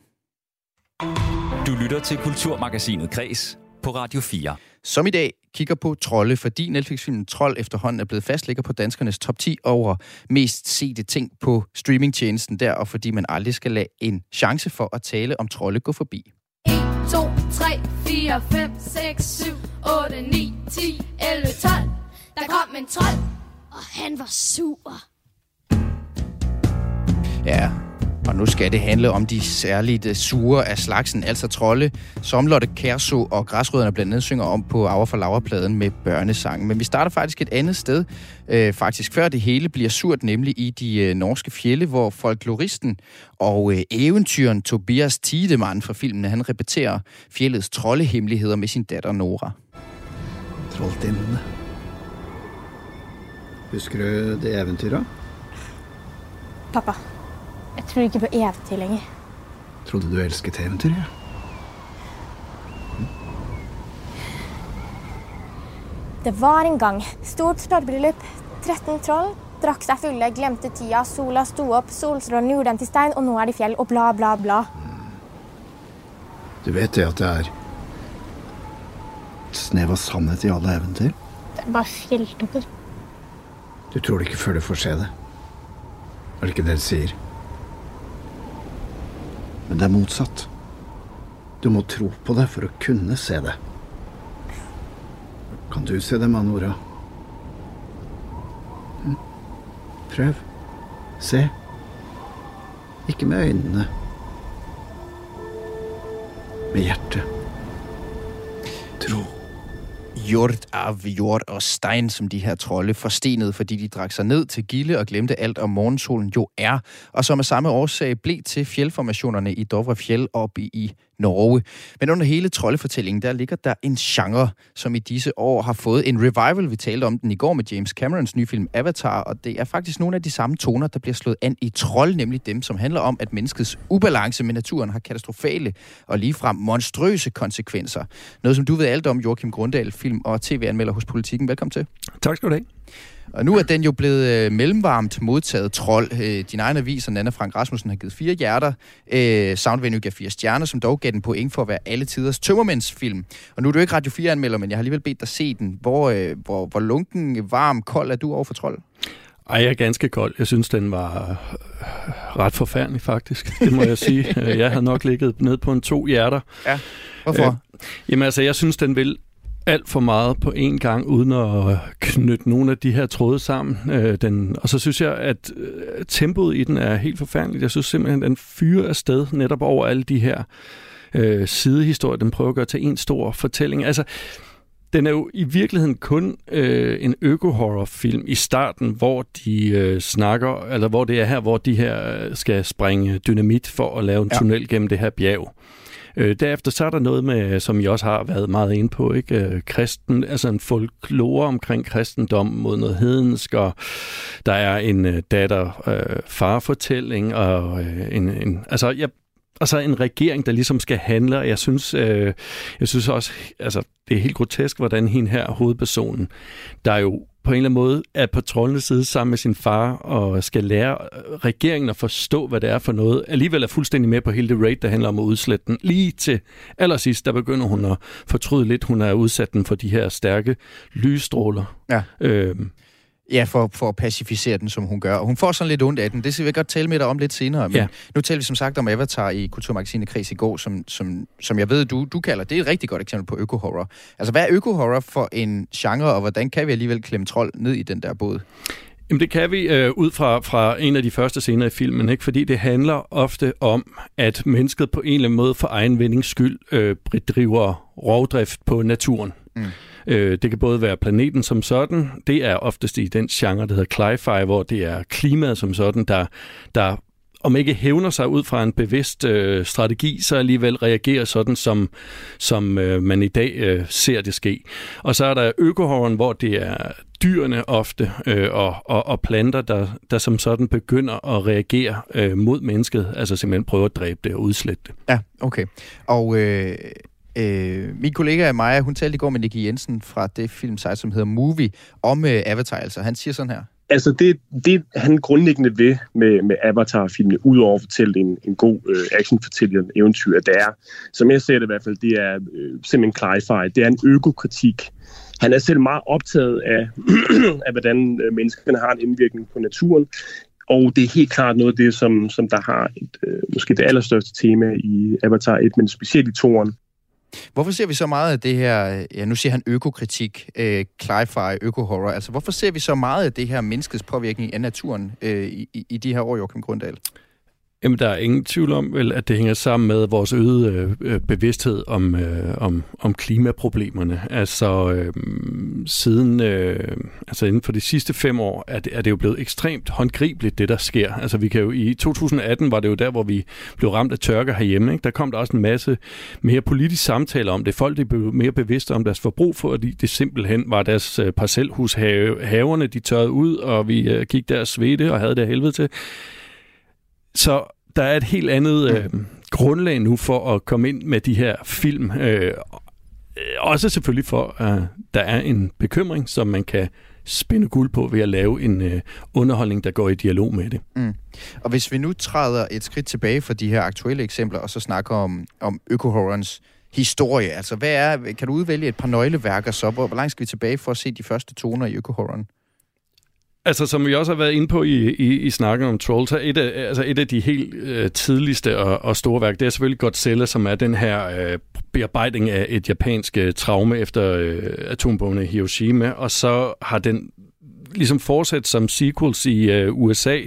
S1: Du lytter til Kulturmagasinet Kres på Radio 4.
S2: Som i dag kigger på trolde, fordi Netflix-filmen Trold efterhånden er blevet fastligger på danskernes top 10 over mest sete ting på streamingtjenesten der, og fordi man aldrig skal lade en chance for at tale om trolde gå forbi.
S6: 1, 2, 3, 4, 5, 6, 7, 8, 9, 10, 11, 12. Der kom en trold, og han var sur.
S2: Ja, Og nu skal det handle om de særligt øh, sure af slagsen, altså trolde, som Lotte Kærso og Græsrødderne blandt andet synger om på Aura for Laura-pladen med børnesangen. Men vi starter faktisk et andet sted, øh, faktisk før det hele bliver surt, nemlig i de øh, norske fjelle, hvor folkloristen og øh, eventyren Tobias Tiedemann fra filmen, han repeterer fjellets troldehemmeligheder med sin datter Nora.
S7: Trolltindene. Husker du det eventyret?
S8: Pappa, jeg tror ikke på eventyr lenger.
S7: Trodde du elsket eventyr? ja?
S8: Det var en gang stort trollbryllup. 13 troll drakk seg fulle, glemte tida, sola sto opp, solstrålen gjorde dem til stein, og nå er de fjell, og bla, bla, bla.
S7: Du vet det at det er et snev av sannhet i alle eventyr?
S8: Det er bare fjelltopper.
S7: Du tror det ikke før du får se det. Er det ikke det de sier? Men det er motsatt. Du må tro på det for å kunne se det. Kan du se det, Manora? Hm? Prøv. Se. Ikke med øynene. Med hjertet. Tro.
S2: Jord af jord og stein, som de her trolde forstenede, fordi de drak sig ned til gilde og glemte alt om morgensolen jo er, og som af samme årsag blev til fjeldformationerne i Dovre Fjell op i Norge. Men under hele troldefortællingen, der ligger der en genre, som i disse år har fået en revival. Vi talte om den i går med James Camerons nye film Avatar, og det er faktisk nogle af de samme toner, der bliver slået an i Trold, nemlig dem, som handler om, at menneskets ubalance med naturen har katastrofale og ligefrem monstrøse konsekvenser. Noget, som du ved alt om, Joachim Grundahl, film- og tv-anmelder hos Politiken. Velkommen til.
S5: Tak skal du have.
S2: Og nu er den jo blevet øh, mellemvarmt modtaget trold. Øh, din egen avis, og Nana Frank Rasmussen, har givet fire hjerter. Øh, Soundvenue gav fire stjerner, som dog gav den point for at være alle tiders tømmermændsfilm. Og nu er du ikke Radio 4-anmelder, men jeg har alligevel bedt dig se den. Hvor, øh, hvor, hvor lunken, varm, kold er du over for trold?
S9: Ej, jeg er ganske kold. Jeg synes, den var øh, ret forfærdelig, faktisk. Det må jeg sige. [LAUGHS] Jeg har nok ligget ned på en to hjerter.
S2: Ja. Hvorfor?
S9: Øh, jamen altså, jeg synes, den vil alt for meget på én gang, uden at knytte nogle af de her tråde sammen. Øh, den, og så synes jeg, at øh, tempoet i den er helt forfærdeligt. Jeg synes simpelthen, den fyrer afsted netop over alle de her øh, sidehistorier, den prøver at gøre til en stor fortælling. Altså, den er jo i virkeligheden kun øh, en øko-horror-film i starten, hvor de øh, snakker, eller hvor det er her, hvor de her øh, skal springe dynamit for at lave en
S2: Ja.
S9: tunnel gennem det her bjerg. Øh, derefter så er der noget med, som jeg også har været meget inde på, ikke? Øh, kristen, altså en folklore omkring kristendom mod noget hedensk, og der er en øh, datter-far-fortælling, øh, og øh, en, en, altså jeg, altså en regering, der ligesom skal handle, og jeg synes, øh, jeg synes også, altså det er helt grotesk, hvordan hende her, hovedpersonen, der jo på en eller anden måde er på troldenes side sammen med sin far og skal lære øh, regeringen at forstå, hvad det er for noget. Alligevel er fuldstændig med på hele det raid, der handler om at udslætte den. Lige til allersidst, der begynder hun at fortryde lidt, hun er udsat den for de her stærke lysstråler.
S2: Ja.
S9: Øhm,
S2: Ja, for, for at pacificere den, som hun gør. Og hun får sådan lidt ondt af den. Det skal vi godt tale med dig om lidt senere. Men
S9: Ja.
S2: nu taler vi som sagt om Avatar i Kulturmagasinet Kreds i går, som, som, som jeg ved, du, du kalder. Det er et rigtig godt eksempel på øko-horror. Altså, hvad er øko-horror for en genre, og hvordan kan vi alligevel klemme trold ned i den der båd?
S9: Jamen det kan vi øh, ud fra, fra en af de første scener i filmen, ikke? fordi det handler ofte om, at mennesket på en eller anden måde for egen vindings skyld øh, bedriver rovdrift på naturen.
S2: Mm.
S9: Øh, det kan både være planeten som sådan, det er oftest i den genre, der hedder cli-fi, hvor det er klimaet som sådan, der, der om ikke hævner sig ud fra en bevidst øh, strategi, så alligevel reagerer sådan, som, som øh, man i dag øh, ser det ske. Og så er der økohorren, hvor det er dyrene ofte øh, og, og, og planter, der, der som sådan begynder at reagere øh, mod mennesket, altså simpelthen prøver at dræbe det og udslette det.
S2: Ja, okay. Og øh, øh, min kollega Maja, hun talte i går med Nicky Jensen fra det filmsite, som hedder Movie, om øh, Avatar. Altså, han siger sådan her.
S10: Altså det, det han grundlæggende ved med, med Avatar-filmene, udover at fortælle en, en god øh, actionfortælling eventyr, det er, som jeg ser det i hvert fald, det er øh, simpelthen clarify. Det er en økokritik. Han er selv meget optaget af, [CLEARS THROAT] af hvordan øh, menneskerne har en indvirkning på naturen, og det er helt klart noget af det, som, som der har et, øh, måske det allerstørste tema i Avatar 1, men specielt i toren.
S2: Hvorfor ser vi så meget af det her, ja nu siger han økokritik, øh, cli-fi, øko-horror, altså hvorfor ser vi så meget af det her menneskets påvirkning af naturen øh, i, i- i de her år, Joachim Grundahl?
S9: Jamen, der er ingen tvivl om, vel, at det hænger sammen med vores øgede øh, bevidsthed om, øh, om, om klimaproblemerne. Altså, øh, siden, øh, altså inden for de sidste fem år, er det, er det jo blevet ekstremt håndgribeligt, det der sker. Altså, vi kan jo i 2018 var det jo der, hvor vi blev ramt af tørke herhjemme. Ikke? Der kom der også en masse mere politisk samtale om det. Folk de blev mere bevidste om deres forbrug, fordi det simpelthen var deres øh, parcelhushaverne, de tørrede ud, og vi øh, gik der og svedte og havde det helvede til. Så der er et helt andet øh, grundlag nu for at komme ind med de her film. Øh, også selvfølgelig for, at der er en bekymring, som man kan spænde guld på ved at lave en øh, underholdning, der går i dialog med det.
S2: Mm. Og hvis vi nu træder et skridt tilbage fra de her aktuelle eksempler, og så snakker om, om økohorrorens historie, altså hvad er, kan du udvælge et par nøgleværker så? Hvor, hvor langt skal vi tilbage for at se de første toner i økohorroren?
S9: Altså, som vi også har været inde på i, i, i snakken om Trolls, et af, altså et af de helt øh, tidligste og, og store værk, det er selvfølgelig Godzilla, som er den her øh, bearbejdning af et japansk øh, traume efter øh, atombomberne i Hiroshima, og så har den ligesom fortsat som sequels i øh, USA,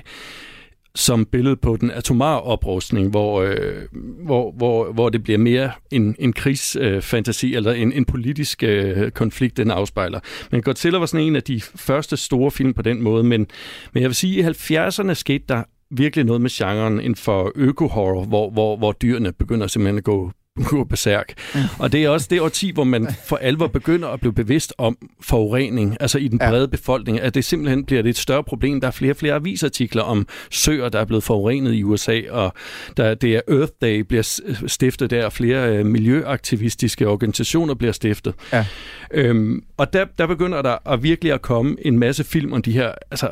S9: som billede på den atomare oprustning, hvor, øh, hvor, hvor, hvor det bliver mere en, en krigsfantasi, øh, eller en, en politisk øh, konflikt, den afspejler. Men Godzilla var sådan en af de første store film på den måde, men, men jeg vil sige, at i 70'erne skete der virkelig noget med genren inden for øko-horror, hvor, hvor, hvor dyrene begynder simpelthen at gå gå berserk. Og det er også det årti, hvor man for alvor begynder at blive bevidst om forurening, altså i den brede ja. befolkning, at det simpelthen bliver det et større problem. Der er flere og flere avisartikler om søer, der er blevet forurenet i USA, og der, det er Earth Day bliver stiftet der, og flere øh, miljøaktivistiske organisationer bliver stiftet. Ja. Øhm, og der, der begynder der at virkelig at komme en masse film om de her, altså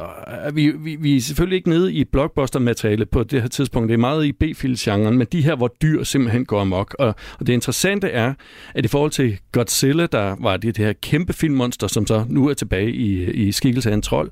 S9: vi, vi, vi er selvfølgelig ikke nede i blockbuster-materiale på det her tidspunkt, det er meget i B-filsgenren, men de her, hvor dyr simpelthen går amok, og og, det interessante er, at i forhold til Godzilla, der var det, det her kæmpe filmmonster, som så nu er tilbage i, i skikkelse af en trold,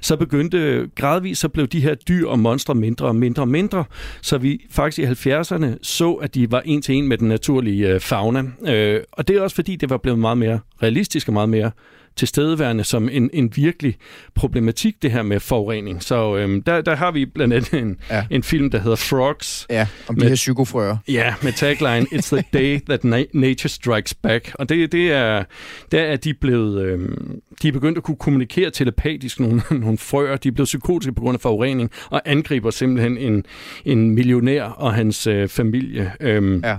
S9: så begyndte gradvist, så blev de her dyr og monstre mindre og mindre og mindre, så vi faktisk i 70'erne så, at de var en til en med den naturlige øh, fauna. Øh, og det er også fordi, det var blevet meget mere realistisk og meget mere tilstedeværende som en, en virkelig problematik, det her med forurening. Så øhm, der, der har vi blandt andet en, ja. en film, der hedder Frogs.
S2: Ja, om med, de her psykofrøer.
S9: Ja, med tagline, [LAUGHS] It's the day that na- nature strikes back. Og det, det er, der er de blevet, øhm, de er begyndt at kunne kommunikere telepatisk nogle, [LAUGHS] nogle frøer. De er blevet psykotiske på grund af forurening, og angriber simpelthen en, en millionær og hans øh, familie. Øhm,
S2: ja.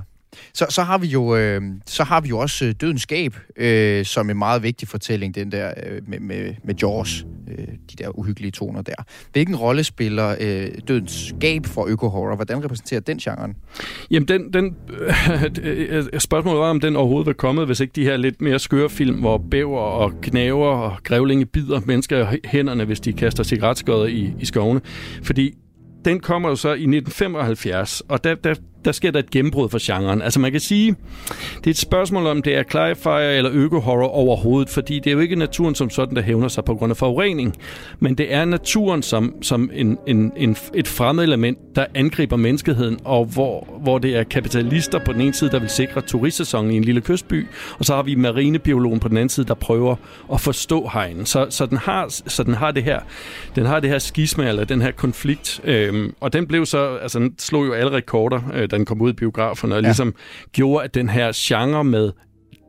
S2: Så, så, har vi jo, øh, så har vi jo også øh, Dødens Skab, øh, som en meget vigtig fortælling, den der øh, med, med, med Jaws, øh, de der uhyggelige toner der. Hvilken rolle spiller øh, Dødens Skab for øko-horror? Hvordan repræsenterer den genren?
S9: Jamen, den, den, [LAUGHS] øh, spørgsmålet var, om den overhovedet var kommet, hvis ikke de her lidt mere skøre film, hvor bæver og knæver og grævlinge bider mennesker i hænderne, hvis de kaster cigaretskodder i, i skovene. Fordi den kommer jo så i 1975, og der, der, der sker der et gennembrud for genren. Altså man kan sige, det er et spørgsmål om, det er cli-fi eller øko-horror overhovedet, fordi det er jo ikke naturen som sådan, der hævner sig på grund af forurening, men det er naturen som, som en, en, en, et fremmed element, der angriber menneskeheden, og hvor, hvor det er kapitalister på den ene side, der vil sikre turistsæsonen i en lille kystby, og så har vi marinebiologen på den anden side, der prøver at forstå hegnen. Så, så, den, har, så den har det her den har det her skisma, eller den her konflikt, øhm, og den blev så, altså den slog jo alle rekorder, øh, den kom ud i biograferne, og ja. ligesom gjorde, at den her genre med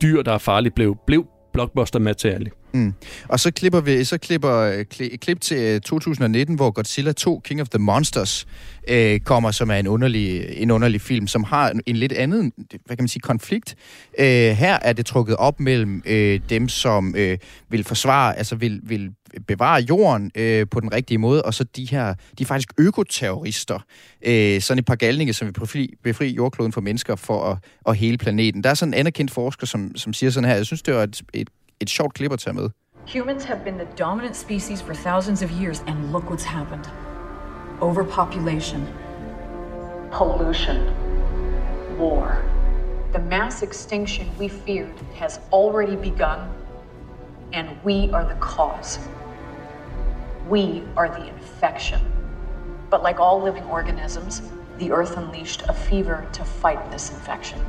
S9: dyr, der er farlige, blev, blev blockbuster-materiale.
S2: Mm. Og så klipper vi så klipper øh, kli, klip til 2019, øh, hvor Godzilla 2 King of the Monsters øh, kommer, som er en underlig, en underlig film, som har en lidt anden, hvad kan man sige, konflikt. Øh, her er det trukket op mellem øh, dem, som øh, vil forsvare, altså vil, vil bevare jorden øh, på den rigtige måde, og så de her, de er faktisk økoterrorister. Øh, sådan et par galninge, som vil befri, befri jordkloden for mennesker for at, at hele planeten. Der er sådan en anerkendt forsker, som, som siger sådan her, jeg synes, det var et, et, et sjovt klip at tage med.
S11: Humans have been the dominant species for thousands of years, and look what's happened. Overpopulation, pollution, war. The mass extinction we feared has already begun, and we are the cause. We are the infection. But like all living organisms, the earth unleashed a fever to fight this infection.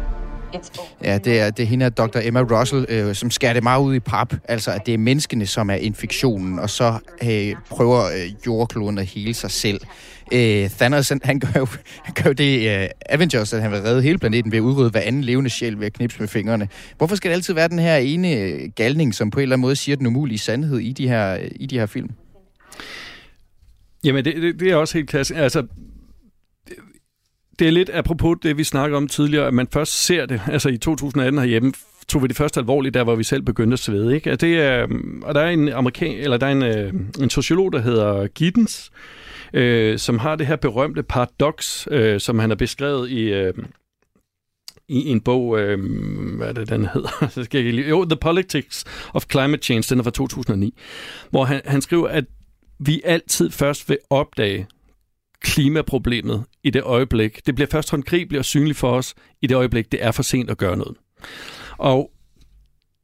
S2: Ja, det er, det er hende, Dr. Emma Russell, øh, som skærer det meget ud i pap. Altså, at det er menneskene, som er infektionen, og så øh, prøver øh, jordkloden at hele sig selv. Øh, Thanos, han, han, gør jo, han gør jo det øh, Avengers, at han vil redde hele planeten ved at udrydde hver anden levende sjæl ved at knipse med fingrene. Hvorfor skal det altid være den her ene øh, galning, som på en eller anden måde siger den umulige sandhed i de her, i de her film?
S9: Jamen, det, det, det er også helt klassisk. Altså, det er lidt apropos det, vi snakker om tidligere, at man først ser det. Altså i 2018 herhjemme tog vi det først alvorligt, der hvor vi selv begyndte at svede. Ikke? Og, det er, og der er en amerikan, eller der er en, øh, en sociolog, der hedder Giddens, øh, som har det her berømte paradoks, øh, som han har beskrevet i... Øh, i en bog, øh, hvad er det, den hedder? [LAUGHS] Så skal jeg lige- jo, The Politics of Climate Change, den er fra 2009, hvor han, han skriver, at vi altid først vil opdage klimaproblemet i det øjeblik. Det bliver først håndgribeligt og synligt for os i det øjeblik, det er for sent at gøre noget. Og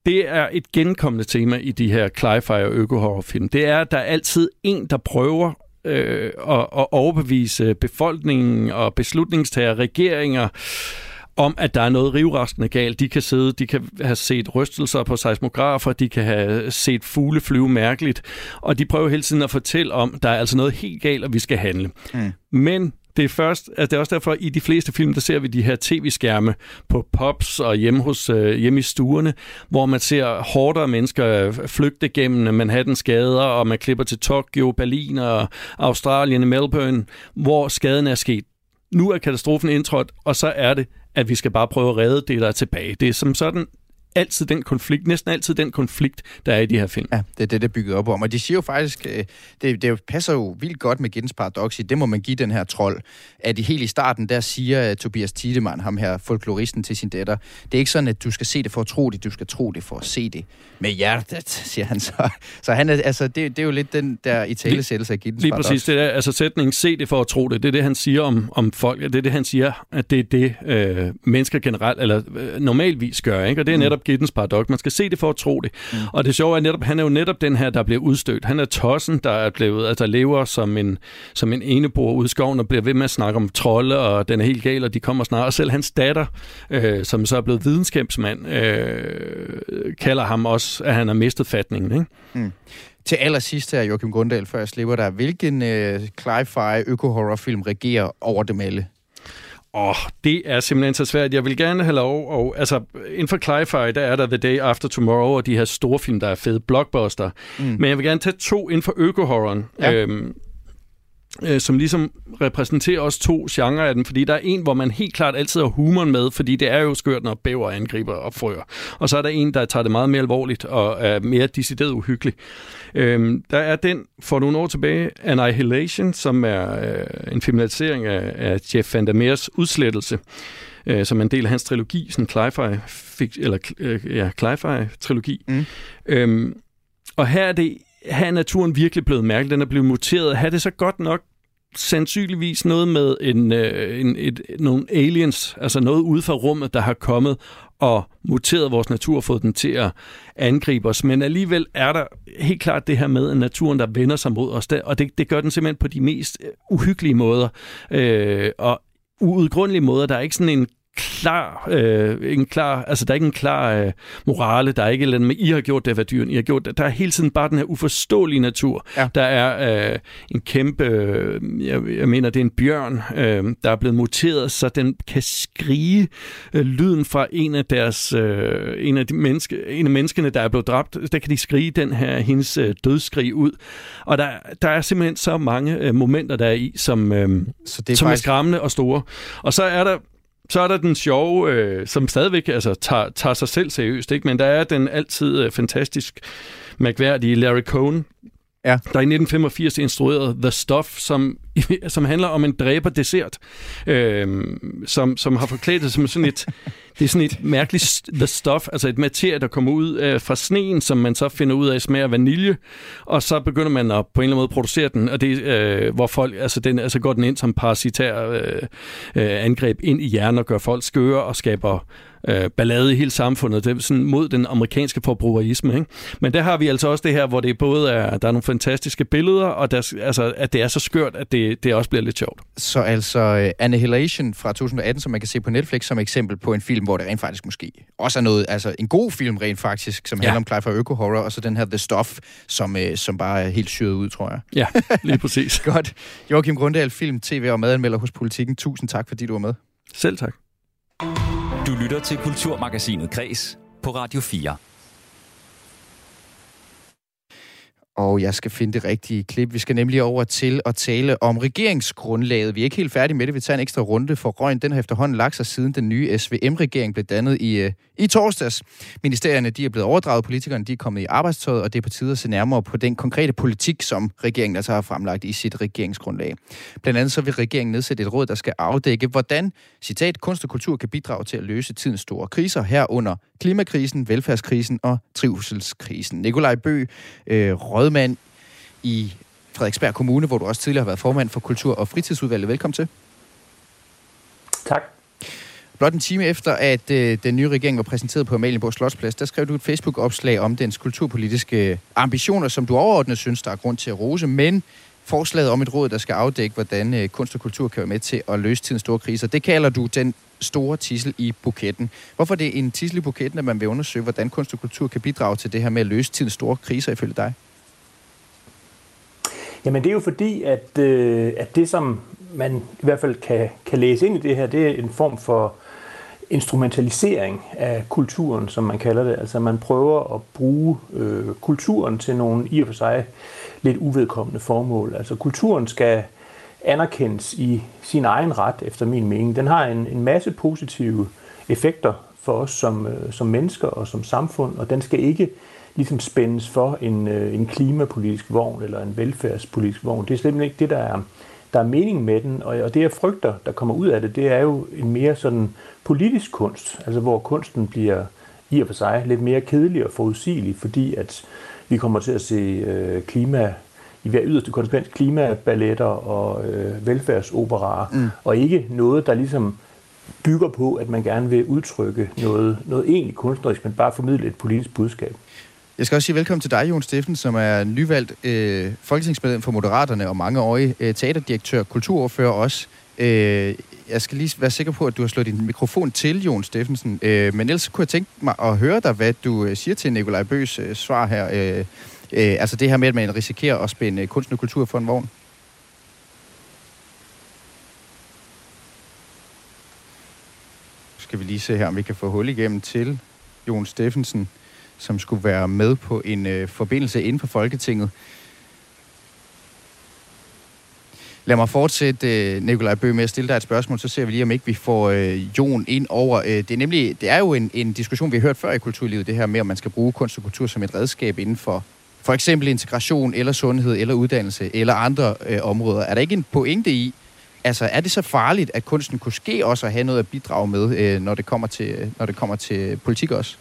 S9: det er et genkommende tema i de her cli-fi og øko-horrorfilm. Det er, at der er altid en, der prøver øh, at, at overbevise befolkningen og beslutningstager, regeringer, om, at der er noget rivrastende galt. De kan sidde, de kan have set rystelser på seismografer, de kan have set fugle flyve mærkeligt, og de prøver hele tiden at fortælle om, at der er altså noget helt galt, og vi skal handle.
S2: Mm.
S9: Men det er først, altså det er også derfor, i de fleste film, der ser vi de her tv-skærme på pops og hjemme, hos, øh, hjemme i stuerne, hvor man ser hårdere mennesker flygte gennem Manhattans gader, og man klipper til Tokyo, Berlin og Australien, Melbourne, hvor skaden er sket. Nu er katastrofen indtrådt, og så er det, at vi skal bare prøve at redde det, der er tilbage. Det er som sådan altid den konflikt, næsten altid den konflikt, der er i de her film.
S2: Ja, det er det, der er bygget op om. Og de siger jo faktisk, øh, det, det passer jo vildt godt med Giddens paradoks det må man give den her trold, at i helt i starten, der siger uh, Tobias Tiedemann, ham her folkloristen til sin datter, det er ikke sådan, at du skal se det for at tro det, du skal tro det for at se det med hjertet, [LAUGHS] siger han så. Så han er, altså, det, det er jo lidt den der i talesættelse af Giddens
S9: Lige
S2: paradoks.
S9: præcis, det er altså sætningen, se det for at tro det, det er det, han siger om, om folk, det er det, han siger, at det er det, øh, mennesker generelt, eller øh, normalvis gør, ikke? og det er
S2: Mm.
S9: netop Giddens paradoks, man skal se det for at tro det. Mm. Og det sjove er netop, han er jo netop den her, der bliver udstødt. Han er tossen, der er blevet, altså lever som en, som en enebor ude i skoven, og bliver ved med at snakke om trolde, og den er helt gal, og de kommer snart. Og selv hans datter, øh, som så er blevet videnskabsmand, øh, kalder ham også, at han har mistet fatningen. Ikke?
S2: Mm. Til allersidst her, Joachim Grundal, før jeg slipper dig. Hvilken øh, cli-fi øko-horrorfilm regerer over dem alle?
S9: Åh, oh, det er simpelthen så svært. Jeg vil gerne have lov, og altså, inden for Cli-Fi, der er der The Day After Tomorrow, og de her store film, der er fede, blockbuster.
S2: Mm.
S9: Men jeg vil gerne tage to inden for øko-horroren,
S2: Ja.
S9: øhm, øh, som ligesom repræsenterer også to genrer af den, fordi der er en, hvor man helt klart altid har humoren med, fordi det er jo skørt, når bæver angriber og frøer. Og så er der en, der tager det meget mere alvorligt og er mere decideret uhyggelig. Øhm, der er den for nogle år tilbage, Annihilation, som er øh, en filmatisering af, af Jeff Van der Meers udslettelse, øh, som en del af hans trilogi, sådan en eller øh, ja, cli-fi-trilogi.
S2: Mm.
S9: Øhm, og her er, det, her er naturen virkelig blevet mærkelig. Den er blevet muteret. Har det så godt nok sandsynligvis noget med en, øh, en, et, nogle aliens, altså noget ude fra rummet, der har kommet og muteret vores natur og fået den til at angribe os. Men alligevel er der helt klart det her med, at naturen, der vender sig mod os, der, og det, det gør den simpelthen på de mest uhyggelige måder. Øh, og uudgrundelige måder. Der er ikke sådan en klar, øh, en klar, altså der er ikke en klar øh, morale, der er ikke et eller andet med, I har gjort det, hvad dyrene I har gjort det. Der er hele tiden bare den her uforståelige natur.
S2: Ja.
S9: Der er øh, en kæmpe, øh, jeg, jeg mener, det er en bjørn, øh, der er blevet muteret, så den kan skrige øh, lyden fra en af deres, øh, en af de menneske, en af menneskene, der er blevet dræbt, der kan de skrige den her, hendes øh, dødsskrig ud. Og der, der er simpelthen så mange øh, momenter, der er i, som, øh,
S2: Så det er
S9: som
S2: faktisk...
S9: er skræmmende og store. Og så er der så er der den sjove, øh, som stadigvæk altså, tager, tager sig selv seriøst, ikke? men der er den altid øh, fantastisk mærkværdige Larry Cohn,
S2: Ja.
S9: der i 1985 instruerede The Stuff, som, [LAUGHS] som handler om en dræber dessert, øh, som, som har forklædt det som sådan et, det er sådan et mærkeligt The Stuff, altså et materie, der kommer ud øh, fra sneen, som man så finder ud af smager vanilje, og så begynder man at på en eller anden måde producere den, og det øh, hvor folk, altså, den, altså går den ind som parasitær øh, øh, angreb ind i hjernen og gør folk skøre og skaber øh, ballade i hele samfundet. Det er sådan mod den amerikanske forbrugerisme. Ikke? Men der har vi altså også det her, hvor det både er, der er nogle fantastiske billeder, og der, altså, at det er så skørt, at det, det også bliver lidt sjovt.
S2: Så altså uh, Annihilation fra 2018, som man kan se på Netflix som eksempel på en film, hvor det rent faktisk måske også er noget, altså en god film rent faktisk, som ja. handler om Clive fra Øko Horror, og så den her The Stuff, som, uh, som bare er helt syret ud, tror jeg.
S9: Ja, lige præcis. [LAUGHS]
S2: Godt. Joachim Grundahl, film, tv og madanmelder hos Politiken. Tusind tak, fordi du var med.
S9: Selv tak.
S1: Du lytter til Kulturmagasinet Kres på Radio 4.
S2: Og jeg skal finde det rigtige klip. Vi skal nemlig over til at tale om regeringsgrundlaget. Vi er ikke helt færdige med det. Vi tager en ekstra runde for røgen. Den har efterhånden lagt sig siden den nye SVM-regering blev dannet i, øh, i torsdags. Ministerierne de er blevet overdraget, politikerne de er kommet i arbejdstøjet, og det er på tide at se nærmere på den konkrete politik, som regeringen altså har fremlagt i sit regeringsgrundlag. Blandt andet så vil regeringen nedsætte et råd, der skal afdække, hvordan, citat, kunst og kultur kan bidrage til at løse tidens store kriser, herunder klimakrisen, velfærdskrisen og trivselskrisen. Nikolaj Bø, øh, rådmand i Frederiksberg Kommune, hvor du også tidligere har været formand for Kultur- og Fritidsudvalget. Velkommen til.
S12: Tak.
S2: Blot en time efter, at øh, den nye regering var præsenteret på Amalienborg Slotsplads, der skrev du et Facebook-opslag om dens kulturpolitiske ambitioner, som du overordnet synes, der er grund til at rose, men forslaget om et råd, der skal afdække, hvordan øh, kunst og kultur kan være med til at løse tidens store kriser, det kalder du den store tissel i buketten. Hvorfor er det en tissel i buketten, at man vil undersøge, hvordan kunst og kultur kan bidrage til det her med at løse tidens store kriser ifølge dig?
S12: Jamen det er jo fordi, at, øh, at det som man i hvert fald kan, kan læse ind i det her, det er en form for instrumentalisering af kulturen, som man kalder det. Altså man prøver at bruge øh, kulturen til nogle i og for sig lidt uvedkommende formål. Altså kulturen skal anerkendes i sin egen ret, efter min mening. Den har en, en masse positive effekter for os som, øh, som mennesker og som samfund, og den skal ikke ligesom spændes for en, øh, en klimapolitisk vogn eller en velfærdspolitisk vogn. Det er simpelthen ikke det, der er, der er mening med den, og, og det jeg frygter, der kommer ud af det, det er jo en mere sådan politisk kunst, altså hvor kunsten bliver i og for sig lidt mere kedelig og forudsigelig, fordi at vi kommer til at se øh, klima i hver yderste konsekvens klimaballetter og øh, velfærdsoperaer, mm. og ikke noget, der ligesom bygger på, at man gerne vil udtrykke noget, noget egentlig kunstnerisk, men bare formidle et politisk budskab.
S2: Jeg skal også sige velkommen til dig, Jon Steffen, som er nyvalgt øh, folketingsmedlem for Moderaterne og mangeårig øh, teaterdirektør, kulturordfører også. Øh, jeg skal lige være sikker på, at du har slået din mikrofon til, Jon Steffensen. Øh, men ellers kunne jeg tænke mig at høre dig, hvad du øh, siger til Nikolaj Bøs øh, svar her. Øh, øh, altså det her med, at man risikerer at spænde øh, kunst og kultur for en vogn. Skal vi lige se her, om vi kan få hul igennem til Jon Steffensen som skulle være med på en øh, forbindelse inden for Folketinget. Lad mig fortsætte, øh, Nikolaj Bøge, med at stille dig et spørgsmål, så ser vi lige, om ikke vi får øh, Jon ind over. Øh, det, er nemlig, det er jo en, en diskussion, vi har hørt før i kulturlivet, det her med, om man skal bruge kunst og kultur som et redskab inden for for eksempel integration, eller sundhed, eller uddannelse, eller andre øh, områder. Er der ikke en pointe i, altså er det så farligt, at kunsten kunne ske også at have noget at bidrage med, øh, når, det kommer til, øh, når det kommer til politik også?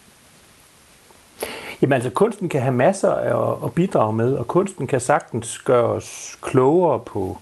S12: Jamen altså, kunsten kan have masser at, at bidrage med, og kunsten kan sagtens gøre os klogere på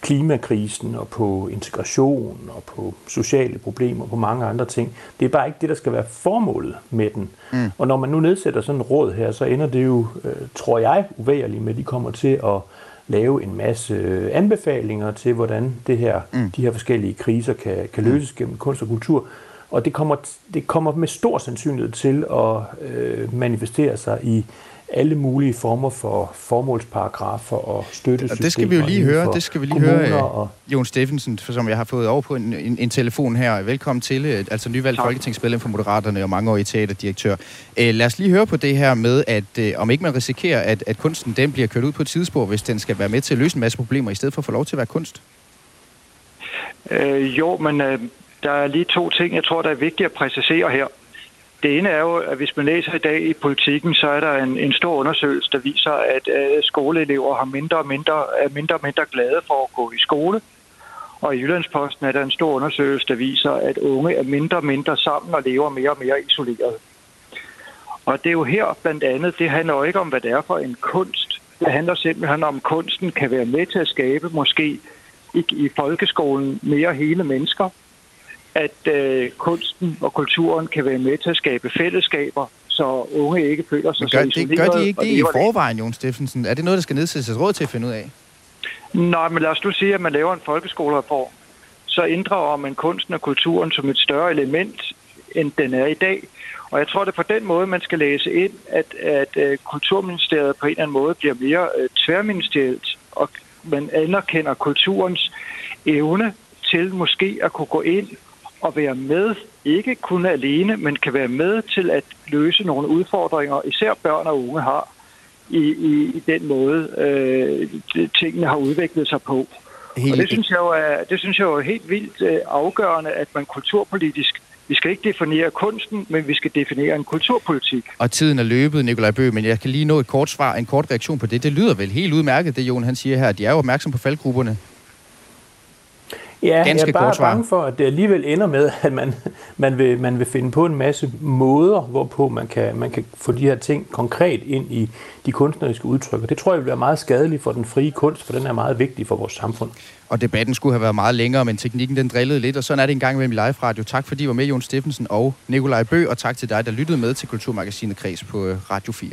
S12: klimakrisen og på integration og på sociale problemer og på mange andre ting. Det er bare ikke det, der skal være formålet med den. Mm. Og når man nu nedsætter sådan et råd her, så ender det jo, øh, tror jeg, uværligt med, at de kommer til at lave en masse anbefalinger til, hvordan det her, mm. de her forskellige kriser kan, kan løses gennem kunst og kultur. Og det kommer, det kommer med stor sandsynlighed til at øh, manifestere sig i alle mulige former for formålsparagrafer og støttesystemer.
S2: Og det skal vi jo lige høre. Det skal vi lige høre, øh, og... Jon Steffensen, som jeg har fået over på en, en, en telefon her. Velkommen til, øh, altså nyvalgt folketingsmedlem for Moderaterne og mange år i teaterdirektør. Uh, lad os lige høre på det her med, at uh, om ikke man risikerer, at, at kunsten den bliver kørt ud på et tidsspor, hvis den skal være med til at løse en masse problemer, i stedet for at få lov til at være kunst.
S13: Øh, jo, men øh, der er lige to ting, jeg tror, der er vigtigt at præcisere her. Det ene er jo, at hvis man læser i dag i politikken, så er der en, en stor undersøgelse, der viser, at øh, skoleelever har mindre og mindre, er mindre og mindre glade for at gå i skole. Og i Jyllandsposten er der en stor undersøgelse, der viser, at unge er mindre og mindre sammen og lever mere og mere isoleret. Og det er jo her blandt andet, det handler jo ikke om, hvad det er for en kunst. Det handler simpelthen om, at kunsten kan være med til at skabe måske i, i folkeskolen mere hele mennesker, at øh, kunsten og kulturen kan være med til at skabe fællesskaber, så unge ikke føler sig
S2: gør,
S13: så
S2: det,
S13: isolerede.
S2: gør de ikke det i forvejen, Jon Steffensen? Er det noget, der skal nedsættes et råd til at finde ud af?
S13: Nej, men lad os nu sige, at man laver en folkeskolereform, så inddrager man kunsten og kulturen som et større element, end den er i dag. Og jeg tror, det er på den måde, man skal læse ind, at, at uh, Kulturministeriet på en eller anden måde bliver mere uh, tværministerielt, og man anerkender kulturens evne til måske at kunne gå ind og være med, ikke kun alene, men kan være med til at løse nogle udfordringer, især børn og unge har, i, i, i den måde, øh, tingene har udviklet sig på.
S2: Helt
S13: og det synes, jeg jo er, det synes jeg jo er helt vildt øh, afgørende, at man kulturpolitisk, vi skal ikke definere kunsten, men vi skal definere en kulturpolitik.
S2: Og tiden er løbet, Nikolaj Bø, men jeg kan lige nå et kort svar, en kort reaktion på det. Det lyder vel helt udmærket, det Jon han siger her. De er jo opmærksom på faldgrupperne.
S12: Ja,
S2: Ganske
S12: jeg er bare
S2: kort svar.
S12: bange for, at det alligevel ender med, at man, man, vil, man vil finde på en masse måder, hvorpå man kan, man kan få de her ting konkret ind i de kunstneriske udtryk. Og det tror jeg vil være meget skadeligt for den frie kunst, for den er meget vigtig for vores samfund.
S2: Og debatten skulle have været meget længere, men teknikken den drillede lidt, og sådan er det en gang med live radio. Tak fordi I var med, Jon Steffensen og Nikolaj Bø, og tak til dig, der lyttede med til Kulturmagasinet Kreds på øh, Radio 4.